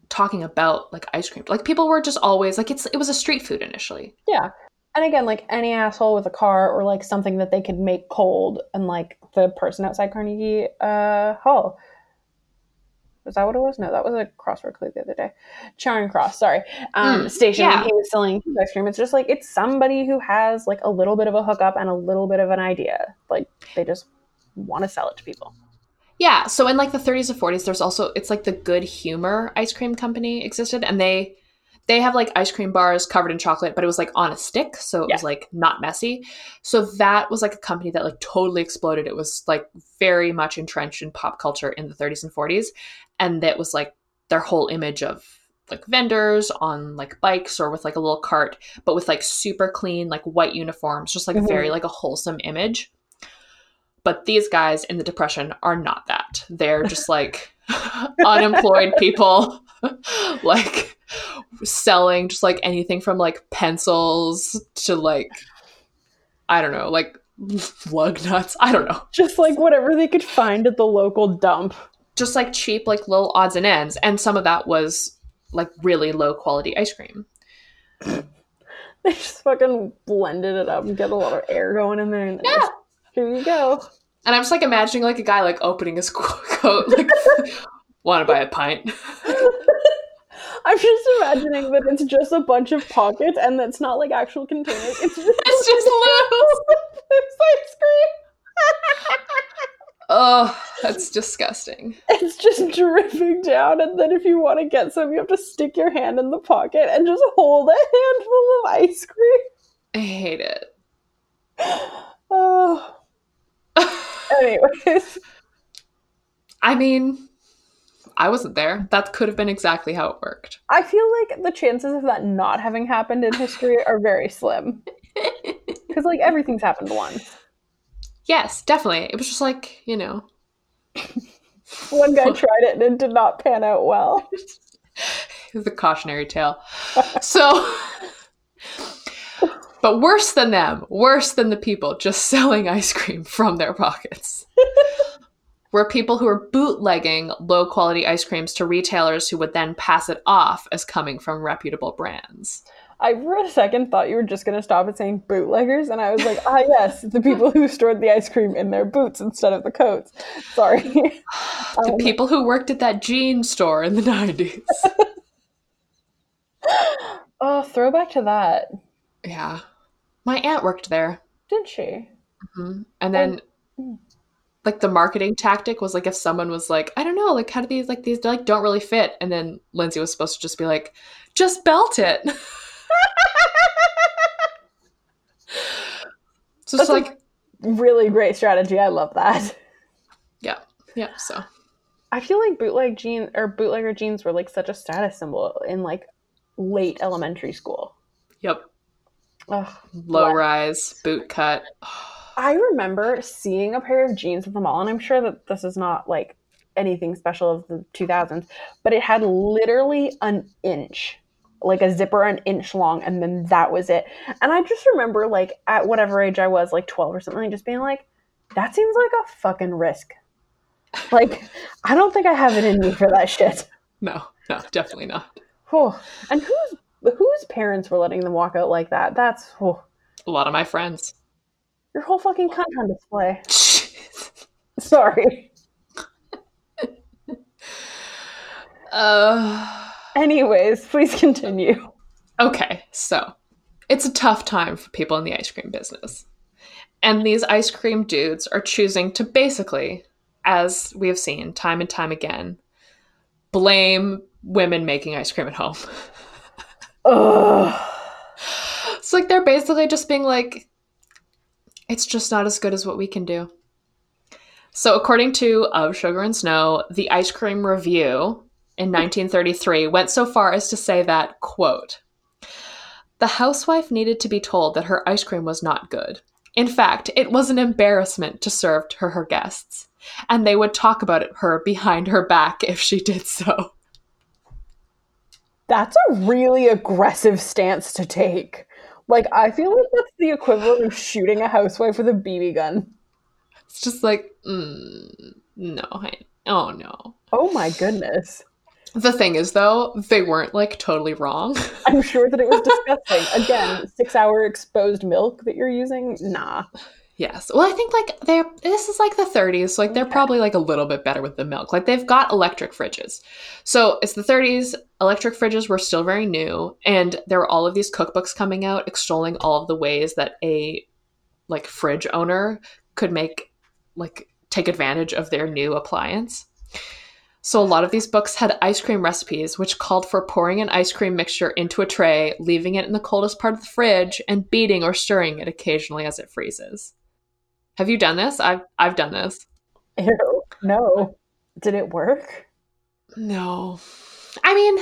talking about like ice cream like people were just always like it's it was a street food initially Yeah. And again, like any asshole with a car or like something that they could make cold, and like the person outside Carnegie uh, Hall. Was that what it was? No, that was a crossword clue the other day. Charing Cross, sorry. Um, Mm, station. yeah. He was selling ice cream. It's just like it's somebody who has like a little bit of a hookup and a little bit of an idea. Like they just want to sell it to people. Yeah, so in like the 30s and 40s, there's also it's like the Good Humor ice cream company existed, and they they have like ice cream bars covered in chocolate, but it was like on a stick, so it Yeah. was like not messy. So that was like a company that like totally exploded. It was like very much entrenched in pop culture in the 30s and 40s, and that was like their whole image of like vendors on like bikes or with like a little cart, but with like super clean like white uniforms, just like Mhm. very like a wholesome image. But these guys in the depression are not that. They're just like unemployed people, like selling just like anything from like pencils to like I don't know, like lug nuts. I don't know. Just like whatever they could find at the local dump. Just like cheap, like little odds and ends. And some of that was like really low quality ice cream. They just fucking blended it up and get a lot of air going in there. And Yeah. just, here you go. And I'm just like imagining like a guy like opening his coat, like, want to buy a pint? I'm just imagining that it's just a bunch of pockets and that's not like actual containers. It's just, It's just loose. it's ice cream. Oh, that's disgusting. It's just dripping down, and then if you want to get some, you have to stick your hand in the pocket and just hold a handful of ice cream. I hate it. Oh. Anyways, I mean, I wasn't there. That could have been exactly how it worked. I feel like the chances of that not having happened in history are very slim. Because, like, everything's happened once. Yes, definitely. It was just like, you know, One guy tried it and it did not pan out well. it was a cautionary tale. So, but worse than them, worse than the people just selling ice cream from their pockets, were people who were bootlegging low quality ice creams to retailers who would then pass it off as coming from reputable brands. I for a second thought you were just gonna stop at saying bootleggers, and I was like, ah, yes, the people who stored the ice cream in their boots instead of the coats. Sorry. the Um, people who worked at that jean store in the 90s. oh, throwback to that. yeah. My aunt worked there. didn't she? Mhm. And then mm. like the marketing tactic was like if someone was like, I don't know, like how do these like these like don't really fit and then Lindsay was supposed to just be like, just belt it. so That's it's a- like Really great strategy. I love that. yeah. Yeah, so I feel like bootleg jeans or bootlegger jeans were like such a status symbol in like late elementary school. yep. Ugh. Low What? rise, boot cut. I remember seeing a pair of jeans at the mall, and I'm sure that this is not like anything special of the 2000s, but it had literally an inch, like a zipper an inch long, and then that was it. And I just remember, like, at whatever age I was, like 12 or something, just being like, that seems like a fucking risk. Like, I don't think I have it in me for that shit. No, no, definitely not. Whew. And whose whose parents were letting them walk out like that? That's whew. A lot of my friends. your whole fucking cunt on display. Sorry. uh Anyways, please continue. Okay, so it's a tough time for people in the ice cream business. And these ice cream dudes are choosing to basically, as we have seen time and time again, blame women making ice cream at home. It's like they're basically just being like, it's just not as good as what we can do. So, according to Of Sugar and Snow, the Ice Cream Review in 1933 went so far as to say that, quote, the housewife needed to be told that her ice cream was not good. In fact, it was an embarrassment to serve to her guests, and they would talk about it, her behind her back if she did so. That's a really aggressive stance to take. Like, I feel like that's the equivalent of shooting a housewife with a BB gun. It's just like, mm, no, I, oh no. Oh my goodness. The thing is, though, they weren't like totally wrong. I'm sure that it was disgusting. Again, six hour exposed milk that you're using? Nah. Yes. Well, I think like they're this is like the 30s, so like they're Okay. probably like a little bit better with the milk. Like they've got electric fridges. So it's the 30s. Electric fridges were still very new, and there were all of these cookbooks coming out extolling all of the ways that a like fridge owner could make like take advantage of their new appliance. So a lot of these books had ice cream recipes, which called for pouring an ice cream mixture into a tray, leaving it in the coldest part of the fridge, and beating or stirring it occasionally as it freezes. Have you done this? I've I've done this. Ew. No. Did it work? No. I mean,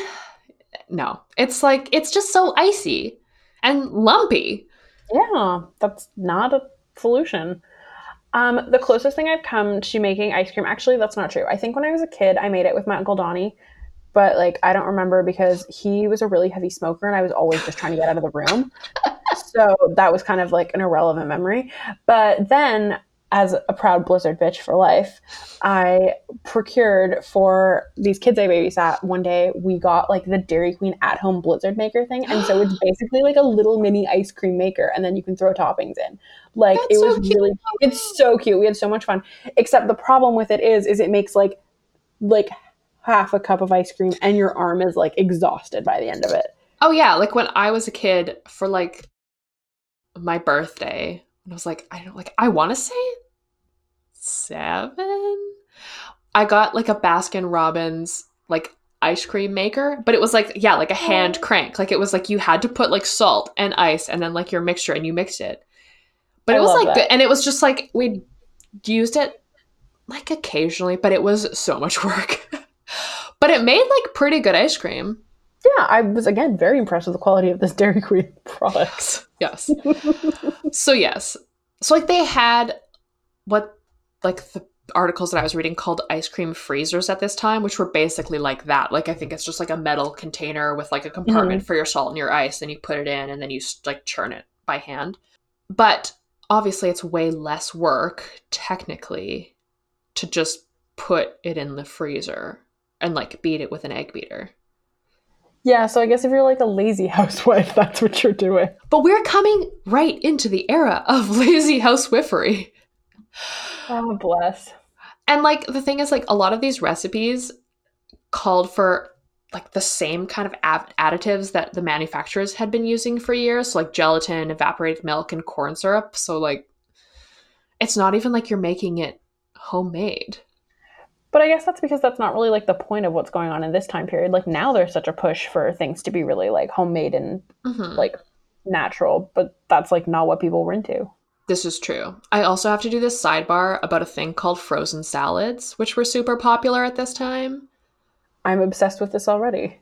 no. It's like it's just so icy and lumpy. Yeah, that's not a solution. Um, the closest thing I've come to making ice cream, actually, that's not true. I think when I was a kid, I made it with my uncle Donnie, but like I don't remember because he was a really heavy smoker, and I was always just trying to get out of the room. so that was kind of like an irrelevant memory. But then, as a proud Blizzard bitch for life, I procured for these kids I babysat one day. We got like the Dairy Queen at home Blizzard maker thing, and so it's basically like a little mini ice cream maker, and then you can throw toppings in. Like That's it so was cute. really, it's so cute. We had so much fun. Except the problem with it is, is it makes like like half a cup of ice cream, and your arm is like exhausted by the end of it. Oh yeah, like when I was a kid for like my birthday, and I was like, I don't like I want to say seven. I got like a Baskin Robbins like ice cream maker, but it was like yeah, like a oh. hand Oh. crank. Like it was like you had to put like salt and ice and then like your mixture and you mixed it. But I it was like that. good, and it was just like we used it like occasionally, but it was so much work. But it made like pretty good ice cream. Yeah, I was again very impressed with the quality of this Dairy Queen product. Yes. so yes. So like they had what like the articles that I was reading called ice cream freezers at this time, which were basically like that. Like I think it's just like a metal container with like a compartment mm-hmm. for your salt and your ice, and you put it in, and then you like churn it by hand. But obviously, it's way less work technically to just put it in the freezer and like beat it with an egg beater. Yeah, so I guess if you're like a lazy housewife, that's what you're doing. But we're coming right into the era of lazy housewifery. Oh, bless. And like the thing is, like a lot of these recipes called for like the same kind of additives that the manufacturers had been using for years, so like gelatin, evaporated milk, and corn syrup. So like, it's not even like you're making it homemade. But I guess that's because that's not really like the point of what's going on in this time period. Like now there's such a push for things to be really like homemade and Mhm. like natural, but that's like not what people were into. This is true. I also have to do this sidebar about a thing called frozen salads, which were super popular at this time. I'm obsessed with this already.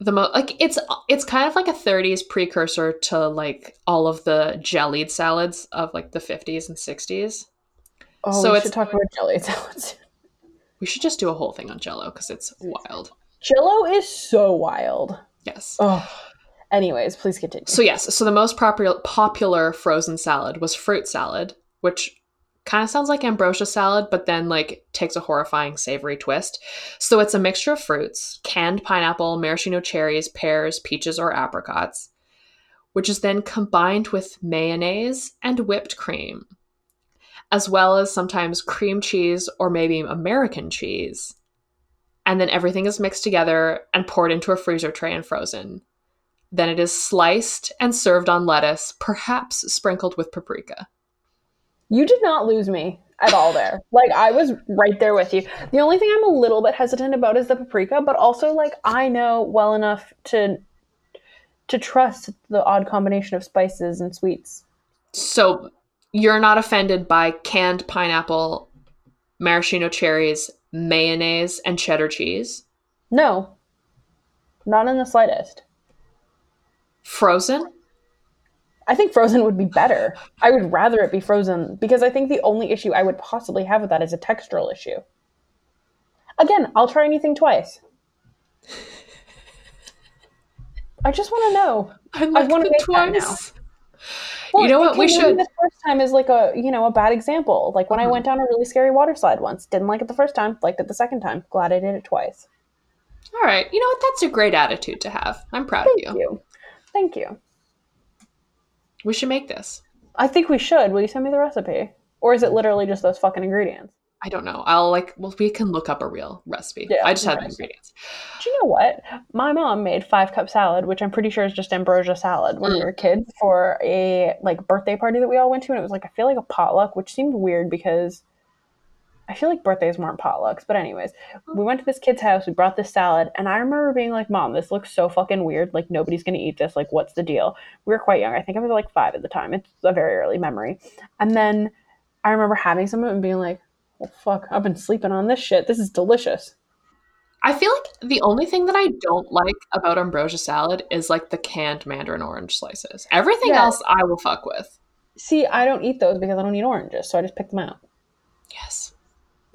The mo like it's it's kind of like a 30s precursor to like all of the jellied salads of like the 50s and 60s. Oh, So we it's- should talk about jelly salads. We should just do a whole thing on Jello because it's wild. Jello is so wild. Yes. Oh. Anyways, please continue. So yes, so the most popular popular frozen salad was fruit salad, which kind of sounds like ambrosia salad, but then like takes a horrifying savory twist. So it's a mixture of fruits, canned pineapple, maraschino cherries, pears, peaches, or apricots, which is then combined with mayonnaise and whipped cream, as well as sometimes cream cheese or maybe American cheese. And then everything is mixed together and poured into a freezer tray and frozen. Then it is sliced and served on lettuce, perhaps sprinkled with paprika. You did not lose me at all there. like I was right there with you. The only thing I'm a little bit hesitant about is the paprika, but also like I know well enough to to trust the odd combination of spices and sweets. So you're not offended by canned pineapple, maraschino cherries, mayonnaise, and cheddar cheese? No. Not in the slightest. Frozen? I think frozen would be better. I would rather it be frozen because I think the only issue I would possibly have with that is a textural issue. Again, I'll try anything twice. I just want to know. I the make that twice. Well, You know what? We should- The first time is like a you know a bad example. Like when I Mhm. went down a really scary water slide once, didn't like it the first time, liked it the second time. Glad I did it twice. All right. You know what? That's a great attitude to have. I'm proud Thank of you. you, thank you. We should make this. I think we should. Will you send me the recipe, or is it literally just those fucking ingredients? I don't know. I'll like, well, we can look up a real recipe. Yeah, I just have the ingredients. Do you know what? My mom made five cup salad, which I'm pretty sure is just ambrosia salad when we Mm. were kids for a like birthday party that we all went to, and it was like I feel like a potluck, which seemed weird because I feel like birthdays weren't potlucks. But anyways, we went to this kid's house, we brought this salad, and I remember being like, "Mom, this looks so fucking weird. Like nobody's gonna eat this. Like what's the deal?" We were quite young. I think I was like five at the time. It's a very early memory. And then I remember having some of it and being like, "Well, fuck, I've been sleeping on this shit. This is delicious." I feel like the only thing that I don't like about ambrosia salad is like the canned mandarin orange slices. Everything Yeah. else I will fuck with. See, I don't eat those because I don't eat oranges, so I just pick them out. Yes.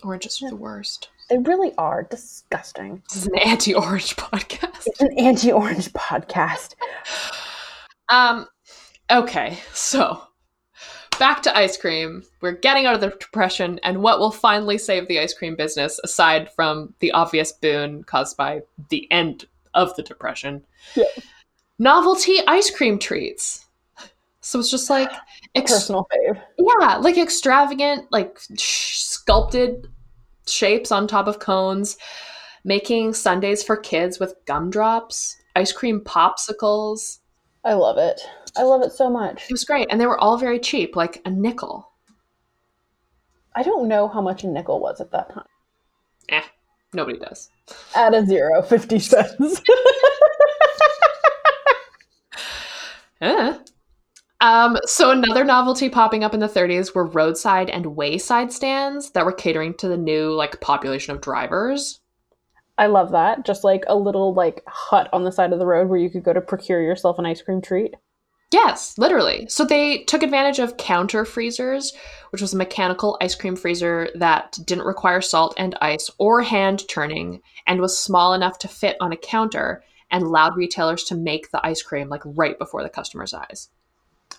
Oranges are the worst. They really are disgusting. This is an anti-orange podcast. It's an anti-orange podcast. Um okay, so back to ice cream. We're getting out of the depression and what will finally save the ice cream business aside from the obvious boon caused by the end of the depression. Yeah. Novelty ice cream treats. So it's just like ex- Personal fave. Yeah, like extravagant, like sh- sculpted shapes on top of cones, making sundaes for kids with gumdrops, ice cream popsicles. I love it. I love it so much. It was great, and they were all very cheap, like a nickel. I don't know how much a nickel was at that time. Eh, nobody does. At a zero, 50 cents. Eh. Um, so another novelty popping up in the 30s were roadside and wayside stands that were catering to the new like population of drivers. I love that. Just like a little like hut on the side of the road where you could go to procure yourself an ice cream treat. Yes, literally. So they took advantage of counter freezers, which was a mechanical ice cream freezer that didn't require salt and ice or hand turning and was small enough to fit on a counter and allowed retailers to make the ice cream like right before the customer's eyes.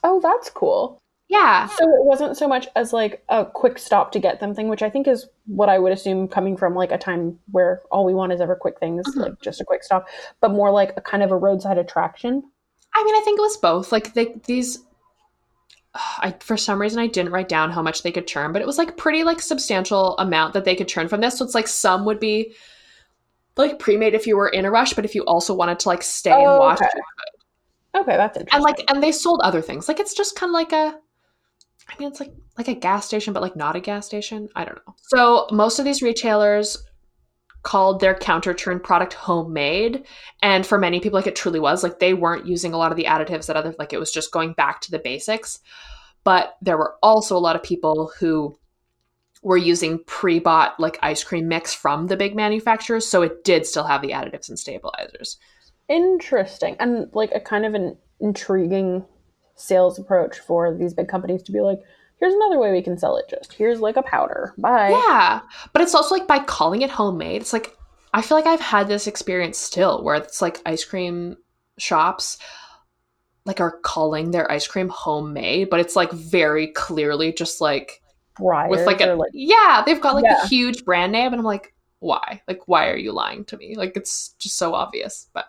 Oh, that's cool. Yeah. So it wasn't so much as like a quick stop to get them thing, which I think is what I would assume coming from like a time where all we want is ever quick things, Mhm. like just a quick stop, but more like a kind of a roadside attraction. I mean, I think it was both. Like they these I for some reason I didn't write down how much they could churn, but it was like pretty like substantial amount that they could churn from this. So it's like some would be like pre-made if you were in a rush, but if you also wanted to like stay and Oh, watch okay. Okay, that's interesting. and like and they sold other things like it's just kind of like a i mean it's like like a gas station but like not a gas station i don't know so most of these retailers called their counter churn product homemade. And for many people like it truly was like they weren't using a lot of the additives that other like it was just going back to the basics. But there were also a lot of people who were using pre-bought like ice cream mix from the big manufacturers so it did still have the additives and stabilizers. Interesting. And like a kind of an intriguing sales approach for these big companies to be like, here's another way we can sell it just. Here's like a powder. Bye. Yeah. But it's also like by calling it homemade, it's like I feel like I've had this experience still where it's like ice cream shops like are calling their ice cream homemade, but it's like very clearly just like Breyers with like a like yeah, they've got like Yeah. a huge brand name and I'm like why? Like why are you lying to me? Like it's just so obvious. But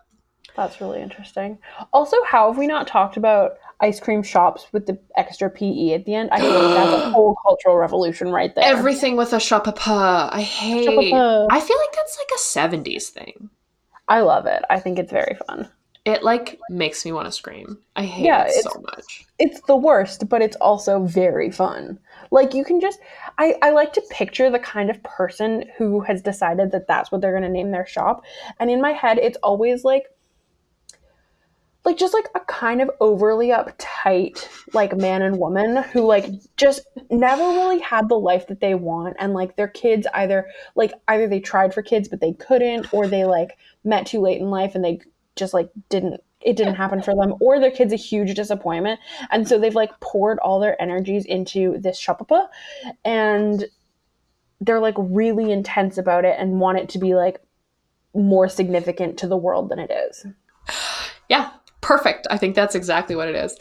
That's really interesting. Also, how have we not talked about ice cream shops with the extra PE at the end? I feel like that's a whole cultural revolution right there. everything with a shopapa, I hate. Shopapa. I feel like that's like a 70s thing. I love it. I think it's very fun. It like makes me want to scream. I hate Yeah, it so much. It's the worst, but it's also very fun. Like you can just I I like to picture the kind of person who has decided that that's what they're going to name their shop. And in my head it's always like like just like a kind of overly uptight like man and woman who like just never really had the life that they want. And like their kids either like either they tried for kids but they couldn't or they like met too late in life and they just like didn't it didn't happen for them or their kids a huge disappointment. And so they've like poured all their energies into this shopapa and they're like really intense about it and want it to be like more significant to the world than it is. Yeah, perfect. I think that's exactly what it is.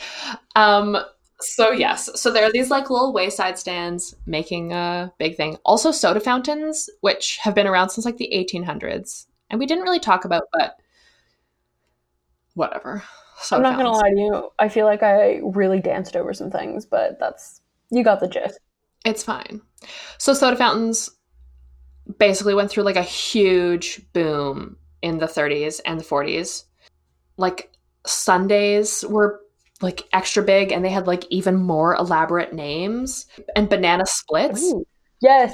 Um, so yes, so there are these like little wayside stands making a big thing. Also, soda fountains, which have been around since like the 1800s, and we didn't really talk about, but whatever. Soda I'm not gonna lie to you. I feel like I really danced over some things, but that's you got the gist. It's fine. So soda fountains basically went through like a huge boom in the 30s and the 40s. Like Sundaes were like extra big and they had like even more elaborate names and banana splits. Ooh. Yes,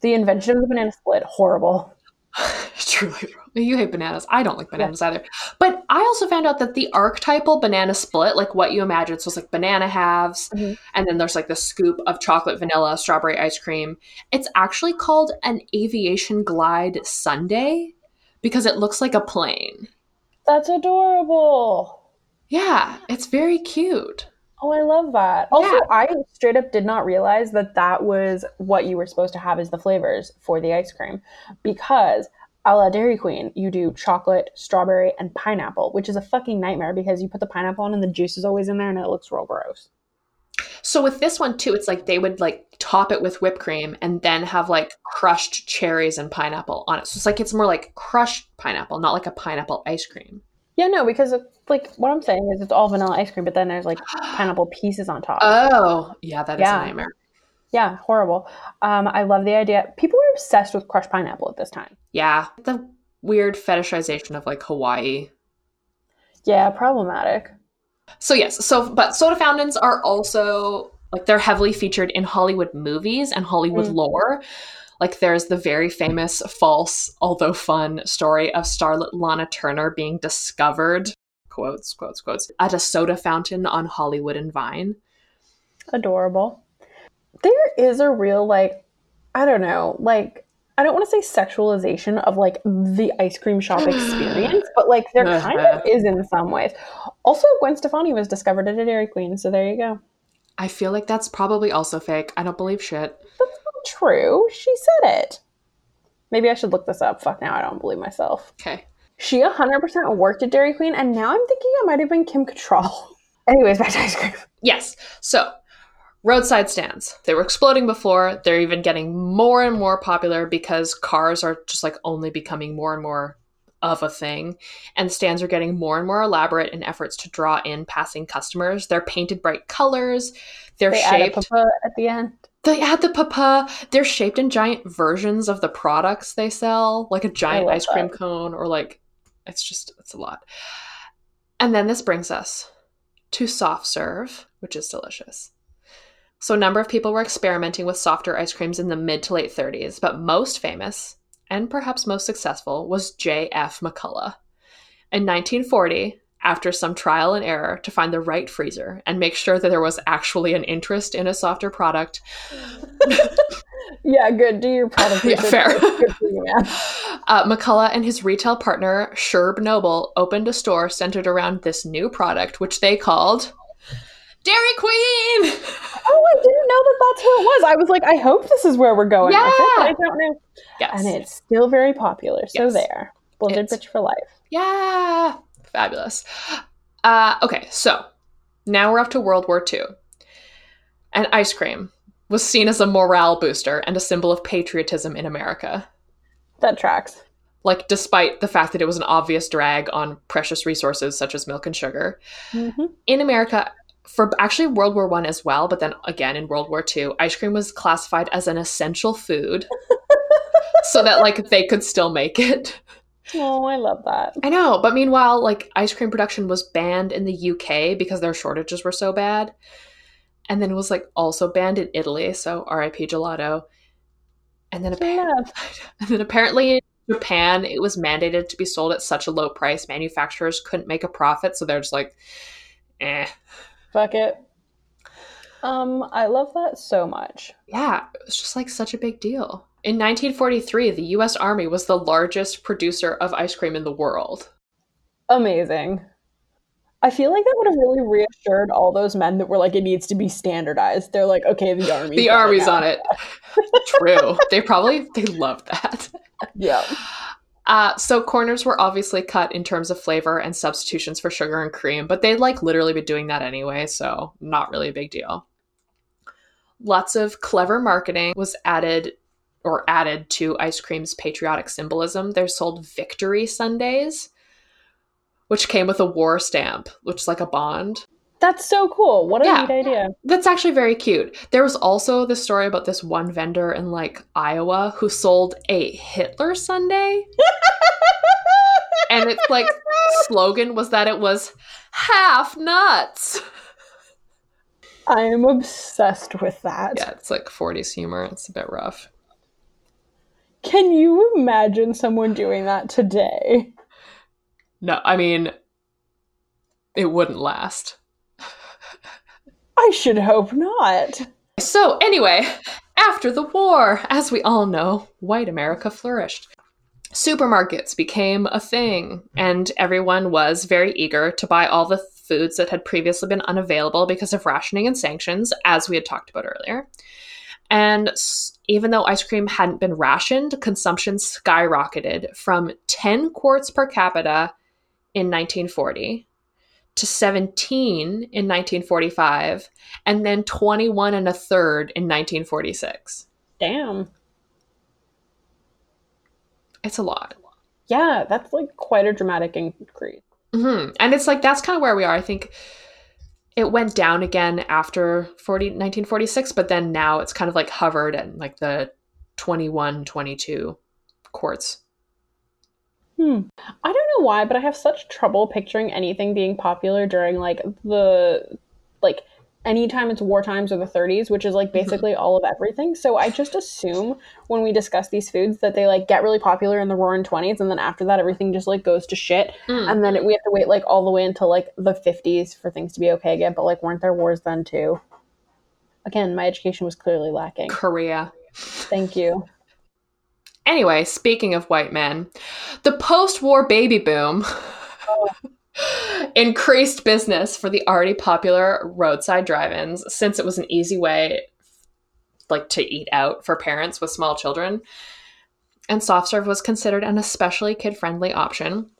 the invention of the banana split horrible. Truly, you hate bananas. I don't like bananas either. But I also found out that the archetypal banana split, like what you imagine, so it's like banana halves, Mhm. and then there's like the scoop of chocolate, vanilla, strawberry ice cream. It's actually called an aviation glide sundae because it looks like a plane. That's adorable. Yeah, it's very cute. Oh, I love that. Also, Yeah. I straight up did not realize that that was what you were supposed to have as the flavors for the ice cream. Because a la Dairy Queen, you do chocolate, strawberry, and pineapple, which is a fucking nightmare because you put the pineapple on and the juice is always in there and it looks real gross. So with this one too, it's like they would like top it with whipped cream and then have like crushed cherries and pineapple on it. So it's like it's more like crushed pineapple, not like a pineapple ice cream. Yeah, no, because it's like what I'm saying is it's all vanilla ice cream, but then there's like pineapple pieces on top. Oh, yeah, that is Yeah. a nightmare. yeah, horrible. Um, I love the idea. People are obsessed with crushed pineapple at this time. Yeah, the weird fetishization of like Hawaii. Yeah, problematic. So yes, so but soda fountains are also like they're heavily featured in Hollywood movies and Hollywood Mm. lore. Like there's the very famous false, although fun story of starlet Lana Turner being discovered, quotes, quotes, quotes, at a soda fountain on Hollywood and Vine. adorable. There is a real like I don't know, like I don't want to say sexualization of like the ice cream shop experience, but like there kind of is in some ways. Also, Gwen Stefani was discovered at a Dairy Queen, so there you go. I feel like that's probably also fake. I don't believe shit. That's not true, she said it. Maybe I should look this up. Fuck now, I don't believe myself. Okay. She 100% worked at Dairy Queen, and now I'm thinking it might have been Kim Cattrall. Anyways, back to ice cream. Yes. So Roadside stands. They were exploding before. They're even getting more and more popular because cars are just like only becoming more and more of a thing. And stands are getting more and more elaborate in efforts to draw in passing customers. They're painted bright colors. They're They shaped. papa at the end. They add the papa. They're shaped in giant versions of the products they sell, like a giant ice cream that. cone, or like it's just it's a lot. And then this brings us to soft serve, which is delicious. So a number of people were experimenting with softer ice creams in the mid to late 30s, but most famous and perhaps most successful was J.F. McCullough. In 1940, after some trial and error to find the right freezer and make sure that there was actually an interest in a softer product, Yeah, good. Do your product Yeah, fair. You. Uh, McCullough and his retail partner, Sherb Noble, opened a store centered around this new product, which they called Dairy Queen! Oh, I didn't know that that's who it was. I was like, I hope this is where we're going. with it, Yeah. but I don't know. Yes. And it's still very popular. So Yes. there. It's- bitch for life. Yeah, fabulous. Uh, okay, so now we're up to World War II. And ice cream was seen as a morale booster and a symbol of patriotism in America. That tracks. Like, despite the fact that it was an obvious drag on precious resources such as milk and sugar, Mm-hmm. in America, for actually World War One as well, but then again in World War Two, ice cream was classified as an essential food, so that like they could still make it. Oh, I love that. I know, but meanwhile, like ice cream production was banned in the UK because their shortages were so bad. And then it was like also banned in Italy, so RIP gelato. And then apparently, and then apparently in Japan, it was mandated to be sold at such a low price, manufacturers couldn't make a profit, so they're just like, eh. Fuck it. Um, I love that so much. Yeah, it was just like such a big deal. In 1943, the US Army was the largest producer of ice cream in the world. Amazing. I feel like that would have really reassured all those men that were like, it needs to be standardized. They're like, okay, the army. The army's on it. True. they probably they love that. Yeah. Uh, so corners were obviously cut in terms of flavor and substitutions for sugar and cream, but they'd like literally be doing that anyway, so not really a big deal. Lots of clever marketing was added or added to ice cream's patriotic symbolism. They're sold victory sundaes, which came with a war stamp, which is like a bond. That's so cool. What a Yeah. neat idea. That's actually very cute. There was also this story about this one vendor in like Iowa who sold a Hitler sundae. and its like slogan was that it was half nuts. I am obsessed with that. Yeah, it's like 40s humor. It's a bit rough. Can you imagine someone doing that today? No, I mean, it wouldn't last. I should hope not. So, anyway, after the war, as we all know, white America flourished. Supermarkets became a thing, and everyone was very eager to buy all the foods that had previously been unavailable because of rationing and sanctions, as we had talked about earlier. And even though ice cream hadn't been rationed, consumption skyrocketed from 10 quarts per capita in 1940 to 17 in 1945 and then 21 and a third in 1946. Damn. It's a lot. Yeah, that's like quite a dramatic increase. hmm And it's like that's kind of where we are. I think it went down again after 40, 1946, but then now it's kind of like hovered at like the 21, 22 quarts. Hmm. I don't know why, but I have such trouble picturing anything being popular during like the like anytime it's war times or the 30s, which is like basically all of everything. So I just assume when we discuss these foods that they like get really popular in the roaring 20s and then after that everything just like goes to shit Mm. and then it, we have to wait like all the way until like the 50s for things to be okay again, but like weren't there wars then too? Again, my education was clearly lacking. Korea. Thank you. Anyway, speaking of white men, the post war baby boom increased business for the already popular roadside drive ins since it was an easy way like to eat out for parents with small children. And soft serve was considered an especially kid friendly option.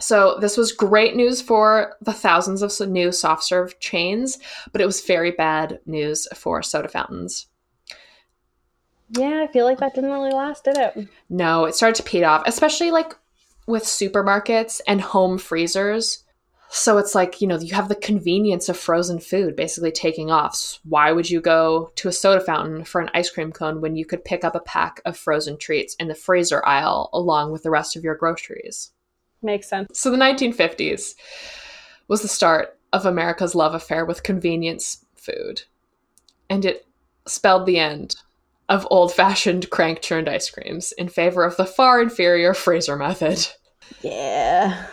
So this was great news for the thousands of new soft serve chains, but it was very bad news for soda fountains. Yeah, I feel like that didn't really last, did it? No, it started to pete off, especially like with supermarkets and home freezers. So it's like, you know, you have the convenience of frozen food basically taking off. Why would you go to a soda fountain for an ice cream cone when you could pick up a pack of frozen treats in the freezer aisle along with the rest of your groceries? Makes sense. So the 1950s was the start of America's love affair with convenience food. And it spelled the end of old fashioned crank churned ice creams in favor of the far inferior freezer method. Yeah.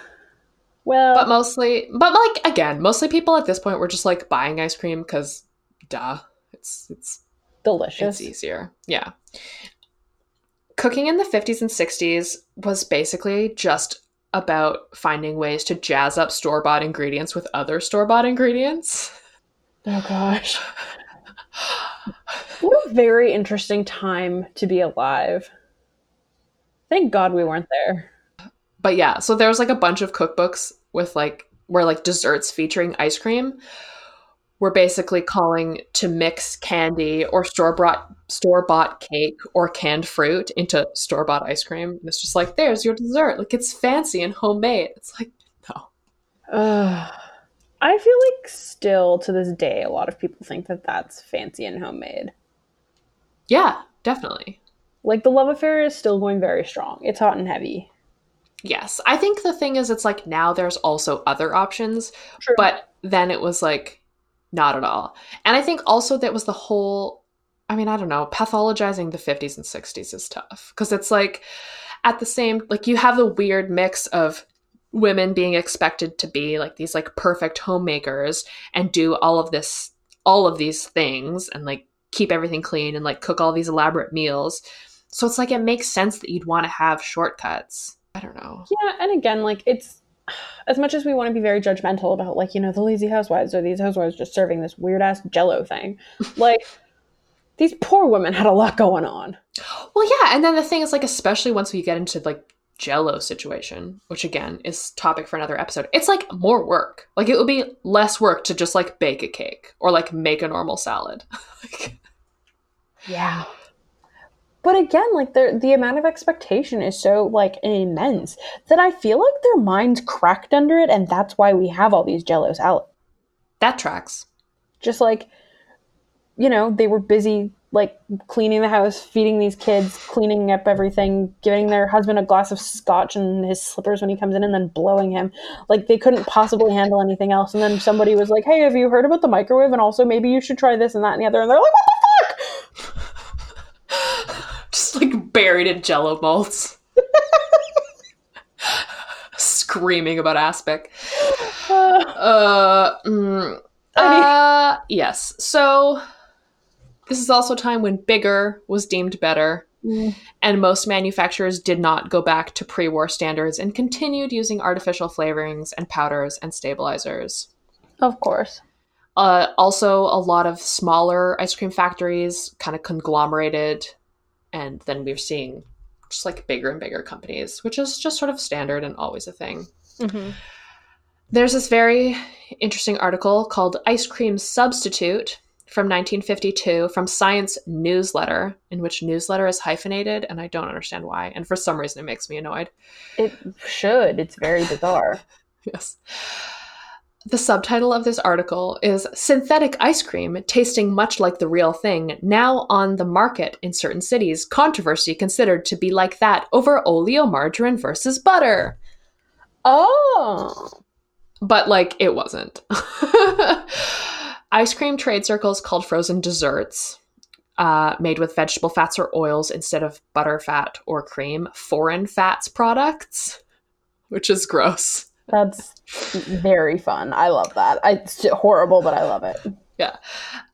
Well, But mostly, but like again, mostly people at this point were just like buying ice cream because, duh, it's it's delicious. it's easier. Yeah. Cooking in the 50s and 60s was basically just about finding ways to jazz up store bought ingredients with other store bought ingredients. Oh gosh. a very interesting time to be alive. Thank God we weren't there. But yeah, so there was like a bunch of cookbooks with like where like desserts featuring ice cream were basically calling to mix candy or store bought store bought cake or canned fruit into store bought ice cream. And it's just like there's your dessert. Like it's fancy and homemade. It's like no. Ugh. I feel like still to this day, a lot of people think that that's fancy and homemade. Yeah, definitely. Like the love affair is still going very strong. It's hot and heavy. Yes. I think the thing is it's like now there's also other options, True. but then it was like not at all. And I think also that was the whole I mean, I don't know, pathologizing the 50s and 60s is tough because it's like at the same like you have the weird mix of women being expected to be like these like perfect homemakers and do all of this all of these things and like keep everything clean and like cook all these elaborate meals. So it's like it makes sense that you'd want to have shortcuts. I don't know. Yeah, and again, like it's as much as we want to be very judgmental about like, you know, the lazy housewives or these housewives just serving this weird ass jello thing. like these poor women had a lot going on. Well, yeah, and then the thing is like especially once we get into like jello situation, which again is topic for another episode. It's like more work. Like it would be less work to just like bake a cake or like make a normal salad. like, Yeah. But again, like the the amount of expectation is so like immense that I feel like their minds cracked under it, and that's why we have all these Jello salad. that tracks. Just like, you know, they were busy like cleaning the house, feeding these kids, cleaning up everything, giving their husband a glass of scotch and his slippers when he comes in, and then blowing him. Like they couldn't possibly handle anything else. And then somebody was like, "Hey, have you heard about the microwave? And also maybe you should try this and that and the other." And they're like, "What the fuck?" Just like buried in jello molds. Screaming about aspic. Uh, mm, uh, yes. So this is also a time when bigger was deemed better, Mm. and most manufacturers did not go back to pre-war standards and continued using artificial flavorings and powders and stabilizers. Of course. Uh, also, a lot of smaller ice cream factories kind of conglomerated, and then we're seeing just like bigger and bigger companies, which is just sort of standard and always a thing. Mm-hmm. There's this very interesting article called Ice Cream Substitute from 1952 from Science Newsletter, in which newsletter is hyphenated, and I don't understand why. And for some reason, it makes me annoyed. It should. It's very bizarre. Yes. The subtitle of this article is Synthetic Ice Cream Tasting Much Like the Real Thing, Now on the Market in Certain Cities. Controversy considered to be like that over oleomargarine versus butter. Oh. But, like, it wasn't. Ice cream trade circles called frozen desserts, uh, made with vegetable fats or oils instead of butter, fat, or cream, foreign fats products, which is gross. That's very fun. I love that. I, it's horrible, but I love it. Yeah.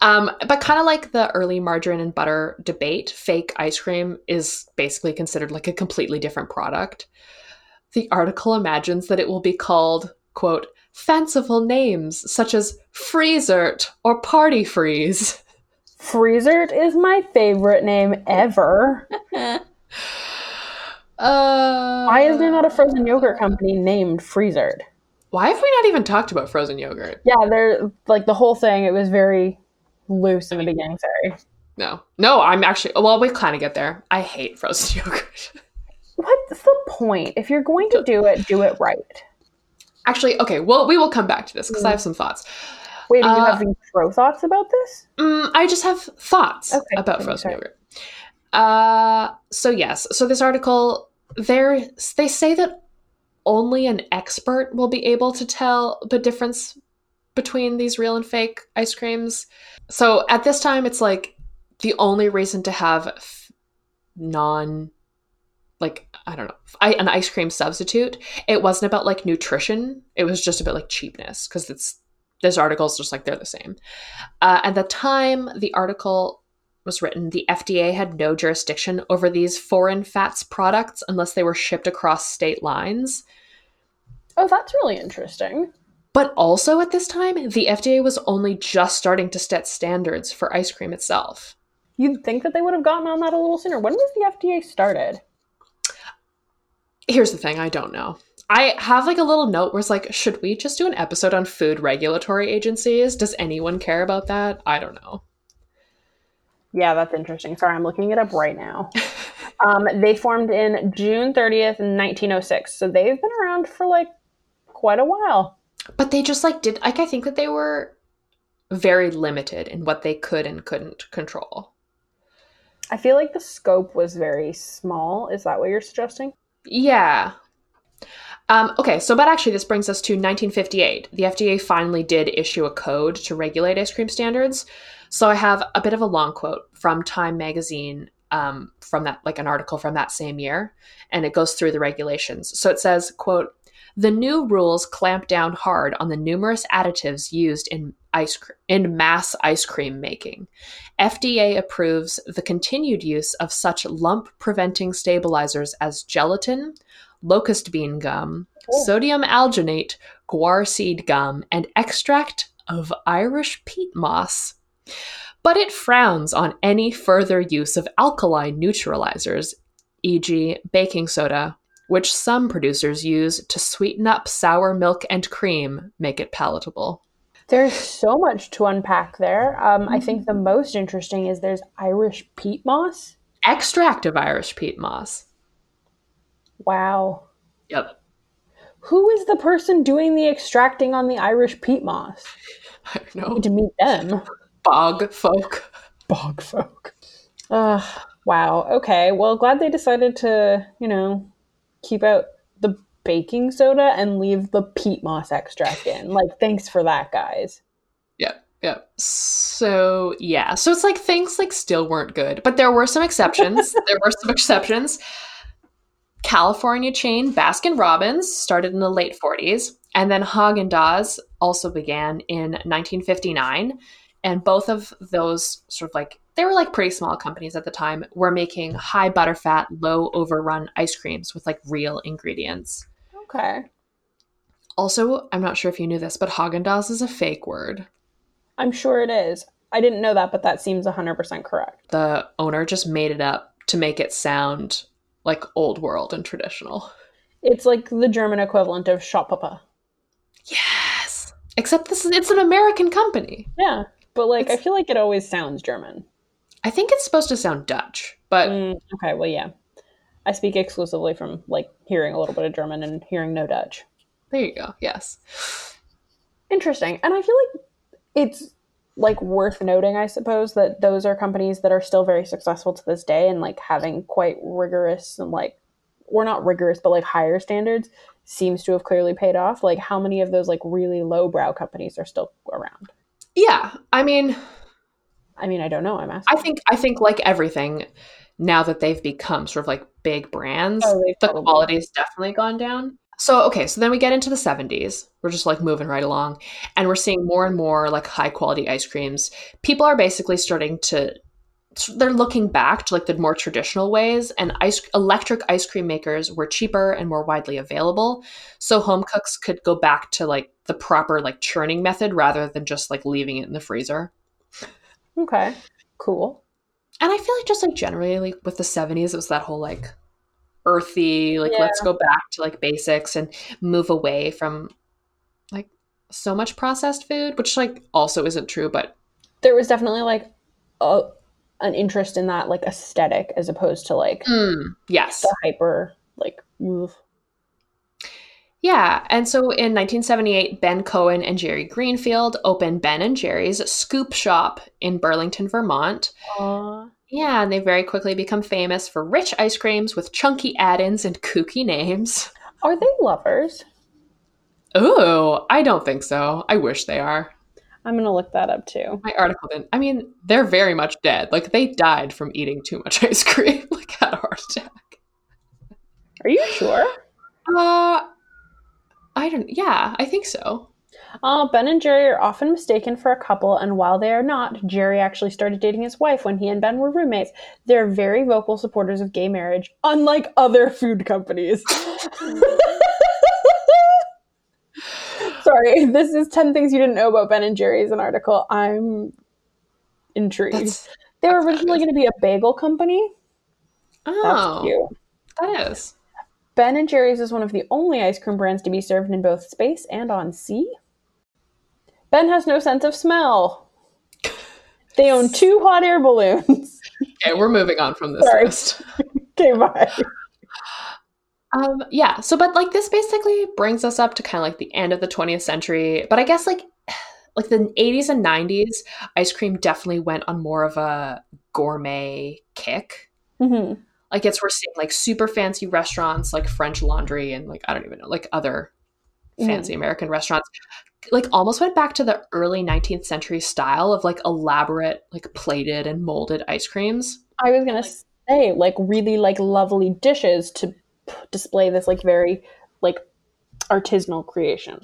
Um, but kind of like the early margarine and butter debate, fake ice cream is basically considered like a completely different product. The article imagines that it will be called, quote, fanciful names such as Freezert or Party Freeze. Freezert is my favorite name ever. Uh, Why is there not a frozen yogurt company named Freezered? Why have we not even talked about frozen yogurt? Yeah, they're like the whole thing. It was very loose in the beginning. Sorry. No, no. I'm actually. Well, we kind of get there. I hate frozen yogurt. What's the point? If you're going to do it, do it right. Actually, okay. Well, we will come back to this because I have some thoughts. Wait, do you Uh, have any pro thoughts about this? Mm, I just have thoughts Okay, about frozen sorry. yogurt. Uh, so yes, so this article, there they say that only an expert will be able to tell the difference between these real and fake ice creams. So at this time, it's like the only reason to have f- non, like I don't know, I, an ice cream substitute. It wasn't about like nutrition. It was just about like cheapness because it's this article is just like they're the same. Uh, at the time the article was written, the FDA had no jurisdiction over these foreign fats products unless they were shipped across state lines. Oh, that's really interesting. But also at this time, the FDA was only just starting to set standards for ice cream itself. You'd think that they would have gotten on that a little sooner. When was the FDA started? Here's the thing I don't know. I have like a little note where it's like, should we just do an episode on food regulatory agencies? Does anyone care about that? I don't know. Yeah, that's interesting. Sorry, I'm looking it up right now. um, they formed in June 30th, 1906. So they've been around for like quite a while. But they just like did like I think that they were very limited in what they could and couldn't control. I feel like the scope was very small. Is that what you're suggesting? Yeah. Um, okay, so but actually, this brings us to 1958. The FDA finally did issue a code to regulate ice cream standards. So I have a bit of a long quote from Time magazine um, from that, like an article from that same year, and it goes through the regulations. So it says, "quote The new rules clamp down hard on the numerous additives used in ice cr- in mass ice cream making. FDA approves the continued use of such lump preventing stabilizers as gelatin, locust bean gum, Oh. sodium alginate, guar seed gum, and extract of Irish peat moss. But it frowns on any further use of alkali neutralizers, e.g., baking soda, which some producers use to sweeten up sour milk and cream, make it palatable. There's so much to unpack there. Um, I think the most interesting is there's Irish peat moss. Extract of Irish peat moss. Wow. Yep. Who is the person doing the extracting on the Irish peat moss? I don't know. Need to meet them. Bog folk. Bog folk. Ugh. Wow. Okay. Well, glad they decided to, you know, keep out the baking soda and leave the peat moss extract in. Like, thanks for that, guys. Yep. Yep. So yeah. So it's like things like still weren't good, but there were some exceptions. there were some exceptions. California chain Baskin Robbins started in the late 40s, and then Haagen Dazs also began in 1959. And both of those sort of like they were like pretty small companies at the time were making high butterfat, low overrun ice creams with like real ingredients. Okay. Also, I'm not sure if you knew this, but Haagen Dazs is a fake word. I'm sure it is. I didn't know that, but that seems 100% correct. the owner just made it up to make it sound like old world and traditional. It's like the German equivalent of Shop Papa. Yes. Except this is it's an American company. Yeah. But, like, I feel like it always sounds German. I think it's supposed to sound Dutch, but Mm, okay, well, yeah. I speak exclusively from, like, hearing a little bit of German and hearing no Dutch. there you go. Yes. Interesting. And I feel like it's like worth noting, I suppose, that those are companies that are still very successful to this day and like having quite rigorous and like or not rigorous, but like higher standards seems to have clearly paid off. Like how many of those like really lowbrow companies are still around? Yeah. I mean, I mean, I don't know. I'm asking. I think I think like everything now that they've become sort of like big brands, Oh, the quality's definitely gone down. So okay, so then we get into the 70s. We're just like moving right along and we're seeing more and more like high quality ice creams. People are basically starting to they're looking back to like the more traditional ways and ice electric ice cream makers were cheaper and more widely available. So home cooks could go back to like the proper like churning method rather than just like leaving it in the freezer. Okay. Cool. And I feel like just like generally like with the 70s it was that whole like earthy, like Yeah. let's go back to like basics and move away from like so much processed food, which like also isn't true, but There was definitely like a an interest in that like aesthetic as opposed to like mm, yes. the hyper like. Yeah, and so in 1978, Ben Cohen and Jerry Greenfield opened Ben and Jerry's Scoop Shop in Burlington, Vermont. Aw. Yeah, and they very quickly become famous for rich ice creams with chunky add-ins and kooky names. Are they lovers? Oh, I don't think so. I wish they are. I'm gonna look that up too. My article didn't. I mean, they're very much dead. Like they died from eating too much ice cream. like had a heart attack. Are you sure? Uh, I don't. Yeah, I think so. Uh, ben and Jerry are often mistaken for a couple, and while they are not, Jerry actually started dating his wife when he and Ben were roommates. They're very vocal supporters of gay marriage, unlike other food companies. Sorry, this is 10 things you didn't know about Ben and Jerry's an article. I'm intrigued. That's they were originally going to be a bagel company. That's oh, cute. that is. Ben and Jerry's is one of the only ice cream brands to be served in both space and on sea. Ben has no sense of smell. They own two hot air balloons. Okay, we're moving on from this Sorry. list. okay, bye. Um, yeah. So, but like this basically brings us up to kind of like the end of the 20th century. But I guess like like the 80s and 90s, ice cream definitely went on more of a gourmet kick. hmm Like it's we're seeing like super fancy restaurants like French Laundry and like I don't even know like other Mhm. fancy American restaurants. Like almost went back to the early 19th century style of like elaborate like plated and molded ice creams. I was gonna say like really like lovely dishes to p- display this like very like artisanal creation.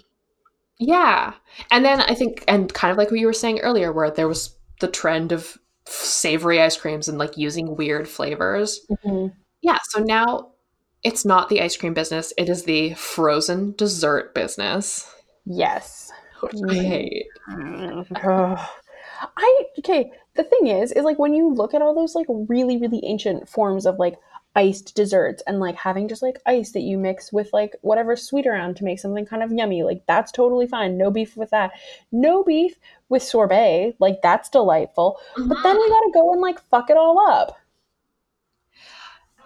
Yeah. And then I think, and kind of like what you were saying earlier, where there was the trend of savory ice creams and like using weird flavors. Mm-hmm. Yeah. So now it's not the ice cream business, it is the frozen dessert business, Yes. I mm-hmm. hate. I okay. The thing is, is like when you look at all those like really really ancient forms of like iced desserts and like having just like ice that you mix with like whatever sweet around to make something kind of yummy, like that's totally fine. No beef with that. No beef with sorbet. Like that's delightful. But then mm-hmm. we gotta go and like fuck it all up.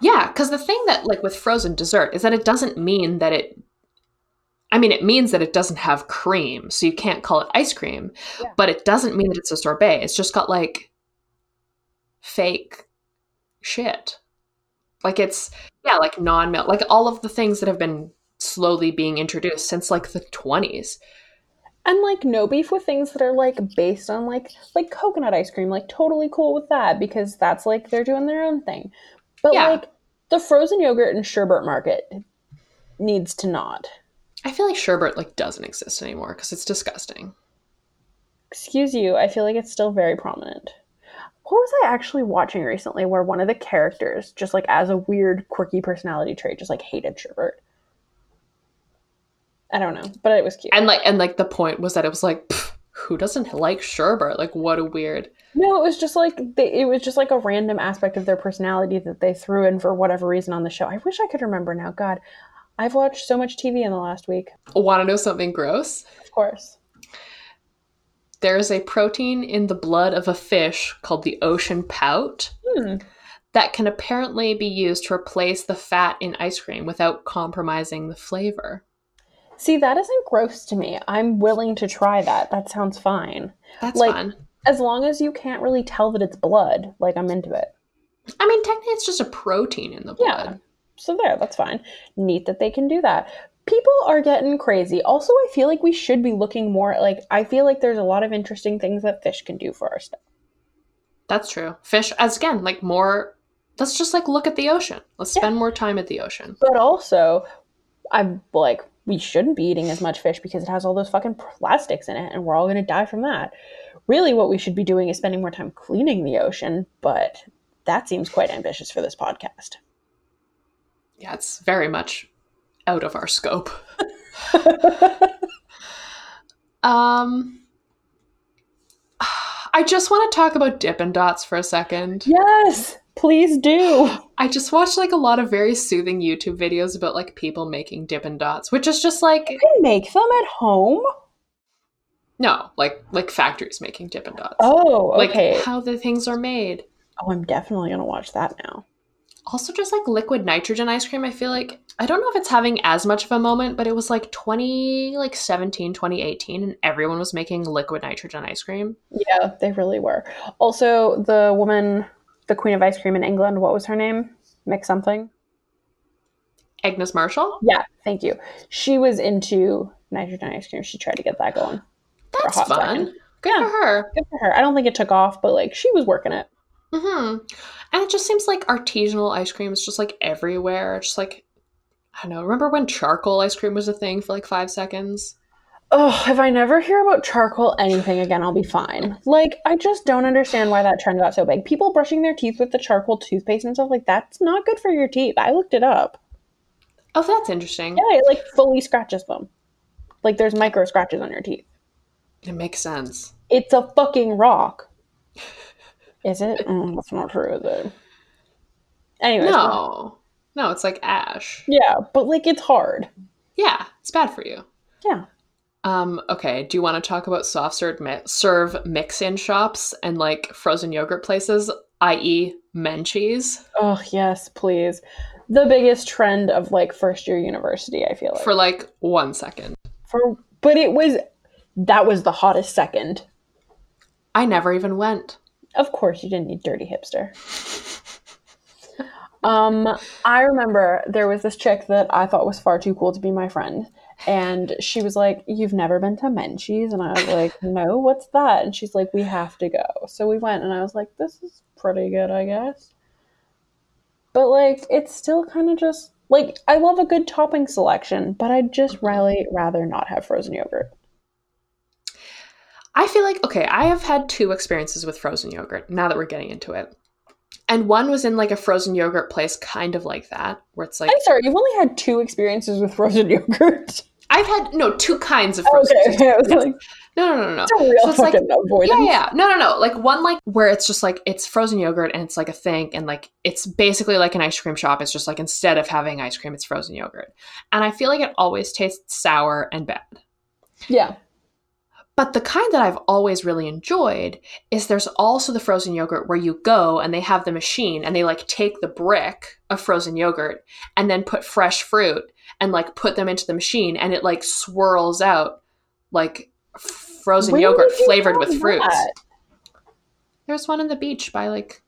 Yeah. Because the thing that, like, with frozen dessert is that it doesn't mean that it, I mean, it means that it doesn't have cream. So you can't call it ice cream, Yeah. but it doesn't mean that it's a sorbet. It's just got like fake shit. Like it's yeah, like non-milk, like all of the things that have been slowly being introduced since like the 20s. And like no beef with things that are like based on like like coconut ice cream, like totally cool with that because that's like they're doing their own thing. But Yeah. like the frozen yogurt and sherbet market needs to not. I feel like sherbet like doesn't exist anymore because it's disgusting. Excuse you, I feel like it's still very prominent. What was I actually watching recently where one of the characters, just like as a weird, quirky personality trait, just like hated sherbet? I don't know, but it was cute. And like and like the point was that it was like pff, who doesn't like sherbet? Like what a weird. No, it was just like they, it was just like a random aspect of their personality that they threw in for whatever reason on the show. I wish I could remember now. God, I've watched so much TV in the last week. Want to know something gross? Of course. There is a protein in the blood of a fish called the ocean pout Hmm. that can apparently be used to replace the fat in ice cream without compromising the flavor. See, that isn't gross to me. I'm willing to try that. That sounds fine. That's Like- fun. As long as you can't really tell that it's blood, like I'm into it. I mean, technically, it's just a protein in the blood. Yeah. So there, that's fine. Neat that they can do that. People are getting crazy. Also, I feel like we should be looking more at like I feel like there's a lot of interesting things that fish can do for our stuff. That's true. Fish, as again, like more. Let's just like look at the ocean. Let's Yeah. spend more time at the ocean. But also, I'm like, we shouldn't be eating as much fish because it has all those fucking plastics in it and we're all going to die from that. Really, what we should be doing is spending more time cleaning the ocean, but that seems quite ambitious for this podcast. Yeah, it's very much out of our scope. Um, I just want to talk about Dippin' Dots for a second. yes! Please do. I just watched like a lot of very soothing YouTube videos about like people making Dippin' Dots, which is just like You can make them at home. no, like like factories making Dippin' Dots. Oh, like okay. how the things are made. oh, I'm definitely gonna watch that now. Also, just like liquid nitrogen ice cream, I feel like I don't know if it's having as much of a moment, but it was like 20 like 17, 2018 and everyone was making liquid nitrogen ice cream. Yeah, they really were. Also, the woman, the queen of ice cream in England, what was her name? Mick something. Agnes Marshall? Yeah, thank you. She was into nitrogen ice cream. She tried to get that going. That's fun. second. Good Yeah. for her. Good for her. I don't think it took off, but like she was working it. hmm And it just seems like artisanal ice cream is just like everywhere. Just like I don't know. Remember when charcoal ice cream was a thing for like five seconds? Oh, if I never hear about charcoal anything again, I'll be fine. Like, I just don't understand why that trend got so big. People brushing their teeth with the charcoal toothpaste and stuff like that's not good for your teeth. I looked it up. Oh, that's interesting. Yeah, it like fully scratches them. Like there's micro scratches on your teeth. It makes sense. It's a fucking rock. Is it? Mm, that's not true, is it? Anyways, No. No, it's like ash. Yeah, but like it's hard. Yeah, it's bad for you. Yeah. Um, okay, do you want to talk about soft serve, mi- serve mix-in shops and like frozen yogurt places, i.e. Menchie's, Oh yes, please. The biggest trend of like first year university, I feel like. for like one second? For but it was that was the hottest second. I never even went. Of course you didn't need dirty hipster. Um, I remember there was this chick that I thought was far too cool to be my friend. And she was like, You've never been to Menchie's? And I was like, No, what's that? And she's like, We have to go. So we went, and I was like, This is pretty good, I guess. But like, it's still kind of just like, I love a good topping selection, but I'd just really rather not have frozen yogurt. I feel like okay, I have had two experiences with frozen yogurt. Now that we're getting into it, and one was in like a frozen yogurt place, kind of like that, where it's like I'm sorry, you've only had two experiences with frozen yogurt. I've had no two kinds of frozen. okay, okay. I was like, No, no, no, no. it's a real So it's like- fucking avoidance. Yeah, yeah, no, no, no. Like one, like where it's just like it's frozen yogurt and it's like a thing, and like it's basically like an ice cream shop. It's just like instead of having ice cream, it's frozen yogurt, and I feel like it always tastes sour and bad. yeah. But the kind that I've always really enjoyed is there's also the frozen yogurt where you go and they have the machine and they like take the brick of frozen yogurt and then put fresh fruit and like put them into the machine and it like swirls out like frozen Where yogurt flavored with fruits. There's one on the beach by like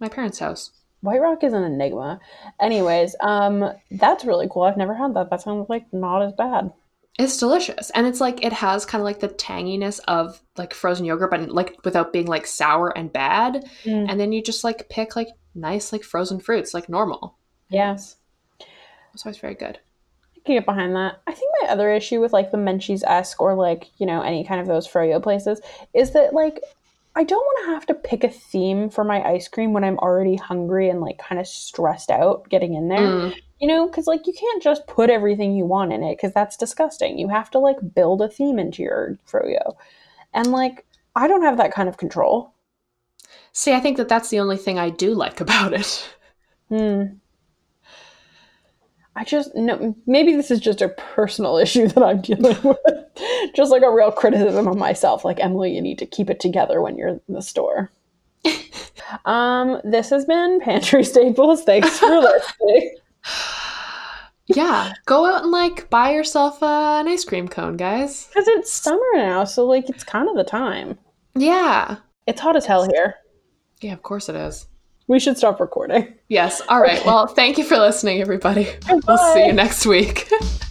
my parents' house. White Rock is an enigma. Anyways, um, that's really cool. I've never had that. That sounds like not as bad. It's delicious. And it's like it has kind of like the tanginess of like frozen yogurt, but like without being like sour and bad. Mm. And then you just like pick like nice like frozen fruits like normal. Yes. It's always very good. I can get behind that. I think my other issue with like the Menchie's esque or like, you know, any kind of those froyo places is that like I don't want to have to pick a theme for my ice cream when I'm already hungry and like kind of stressed out getting in there. Mm. You know, because like you can't just put everything you want in it because that's disgusting. You have to like build a theme into your froyo. And like, I don't have that kind of control. See, I think that that's the only thing I do like about it. Hmm. I just no. Maybe this is just a personal issue that I'm dealing with. just like a real criticism of myself. Like Emily, you need to keep it together when you're in the store. um, this has been Pantry Staples. Thanks for listening. yeah, go out and like buy yourself uh, an ice cream cone, guys. Because it's summer now, so like it's kind of the time. Yeah. It's hot as hell here. Yeah, of course it is. We should stop recording. Yes. All right. Well, thank you for listening, everybody. We'll see you next week.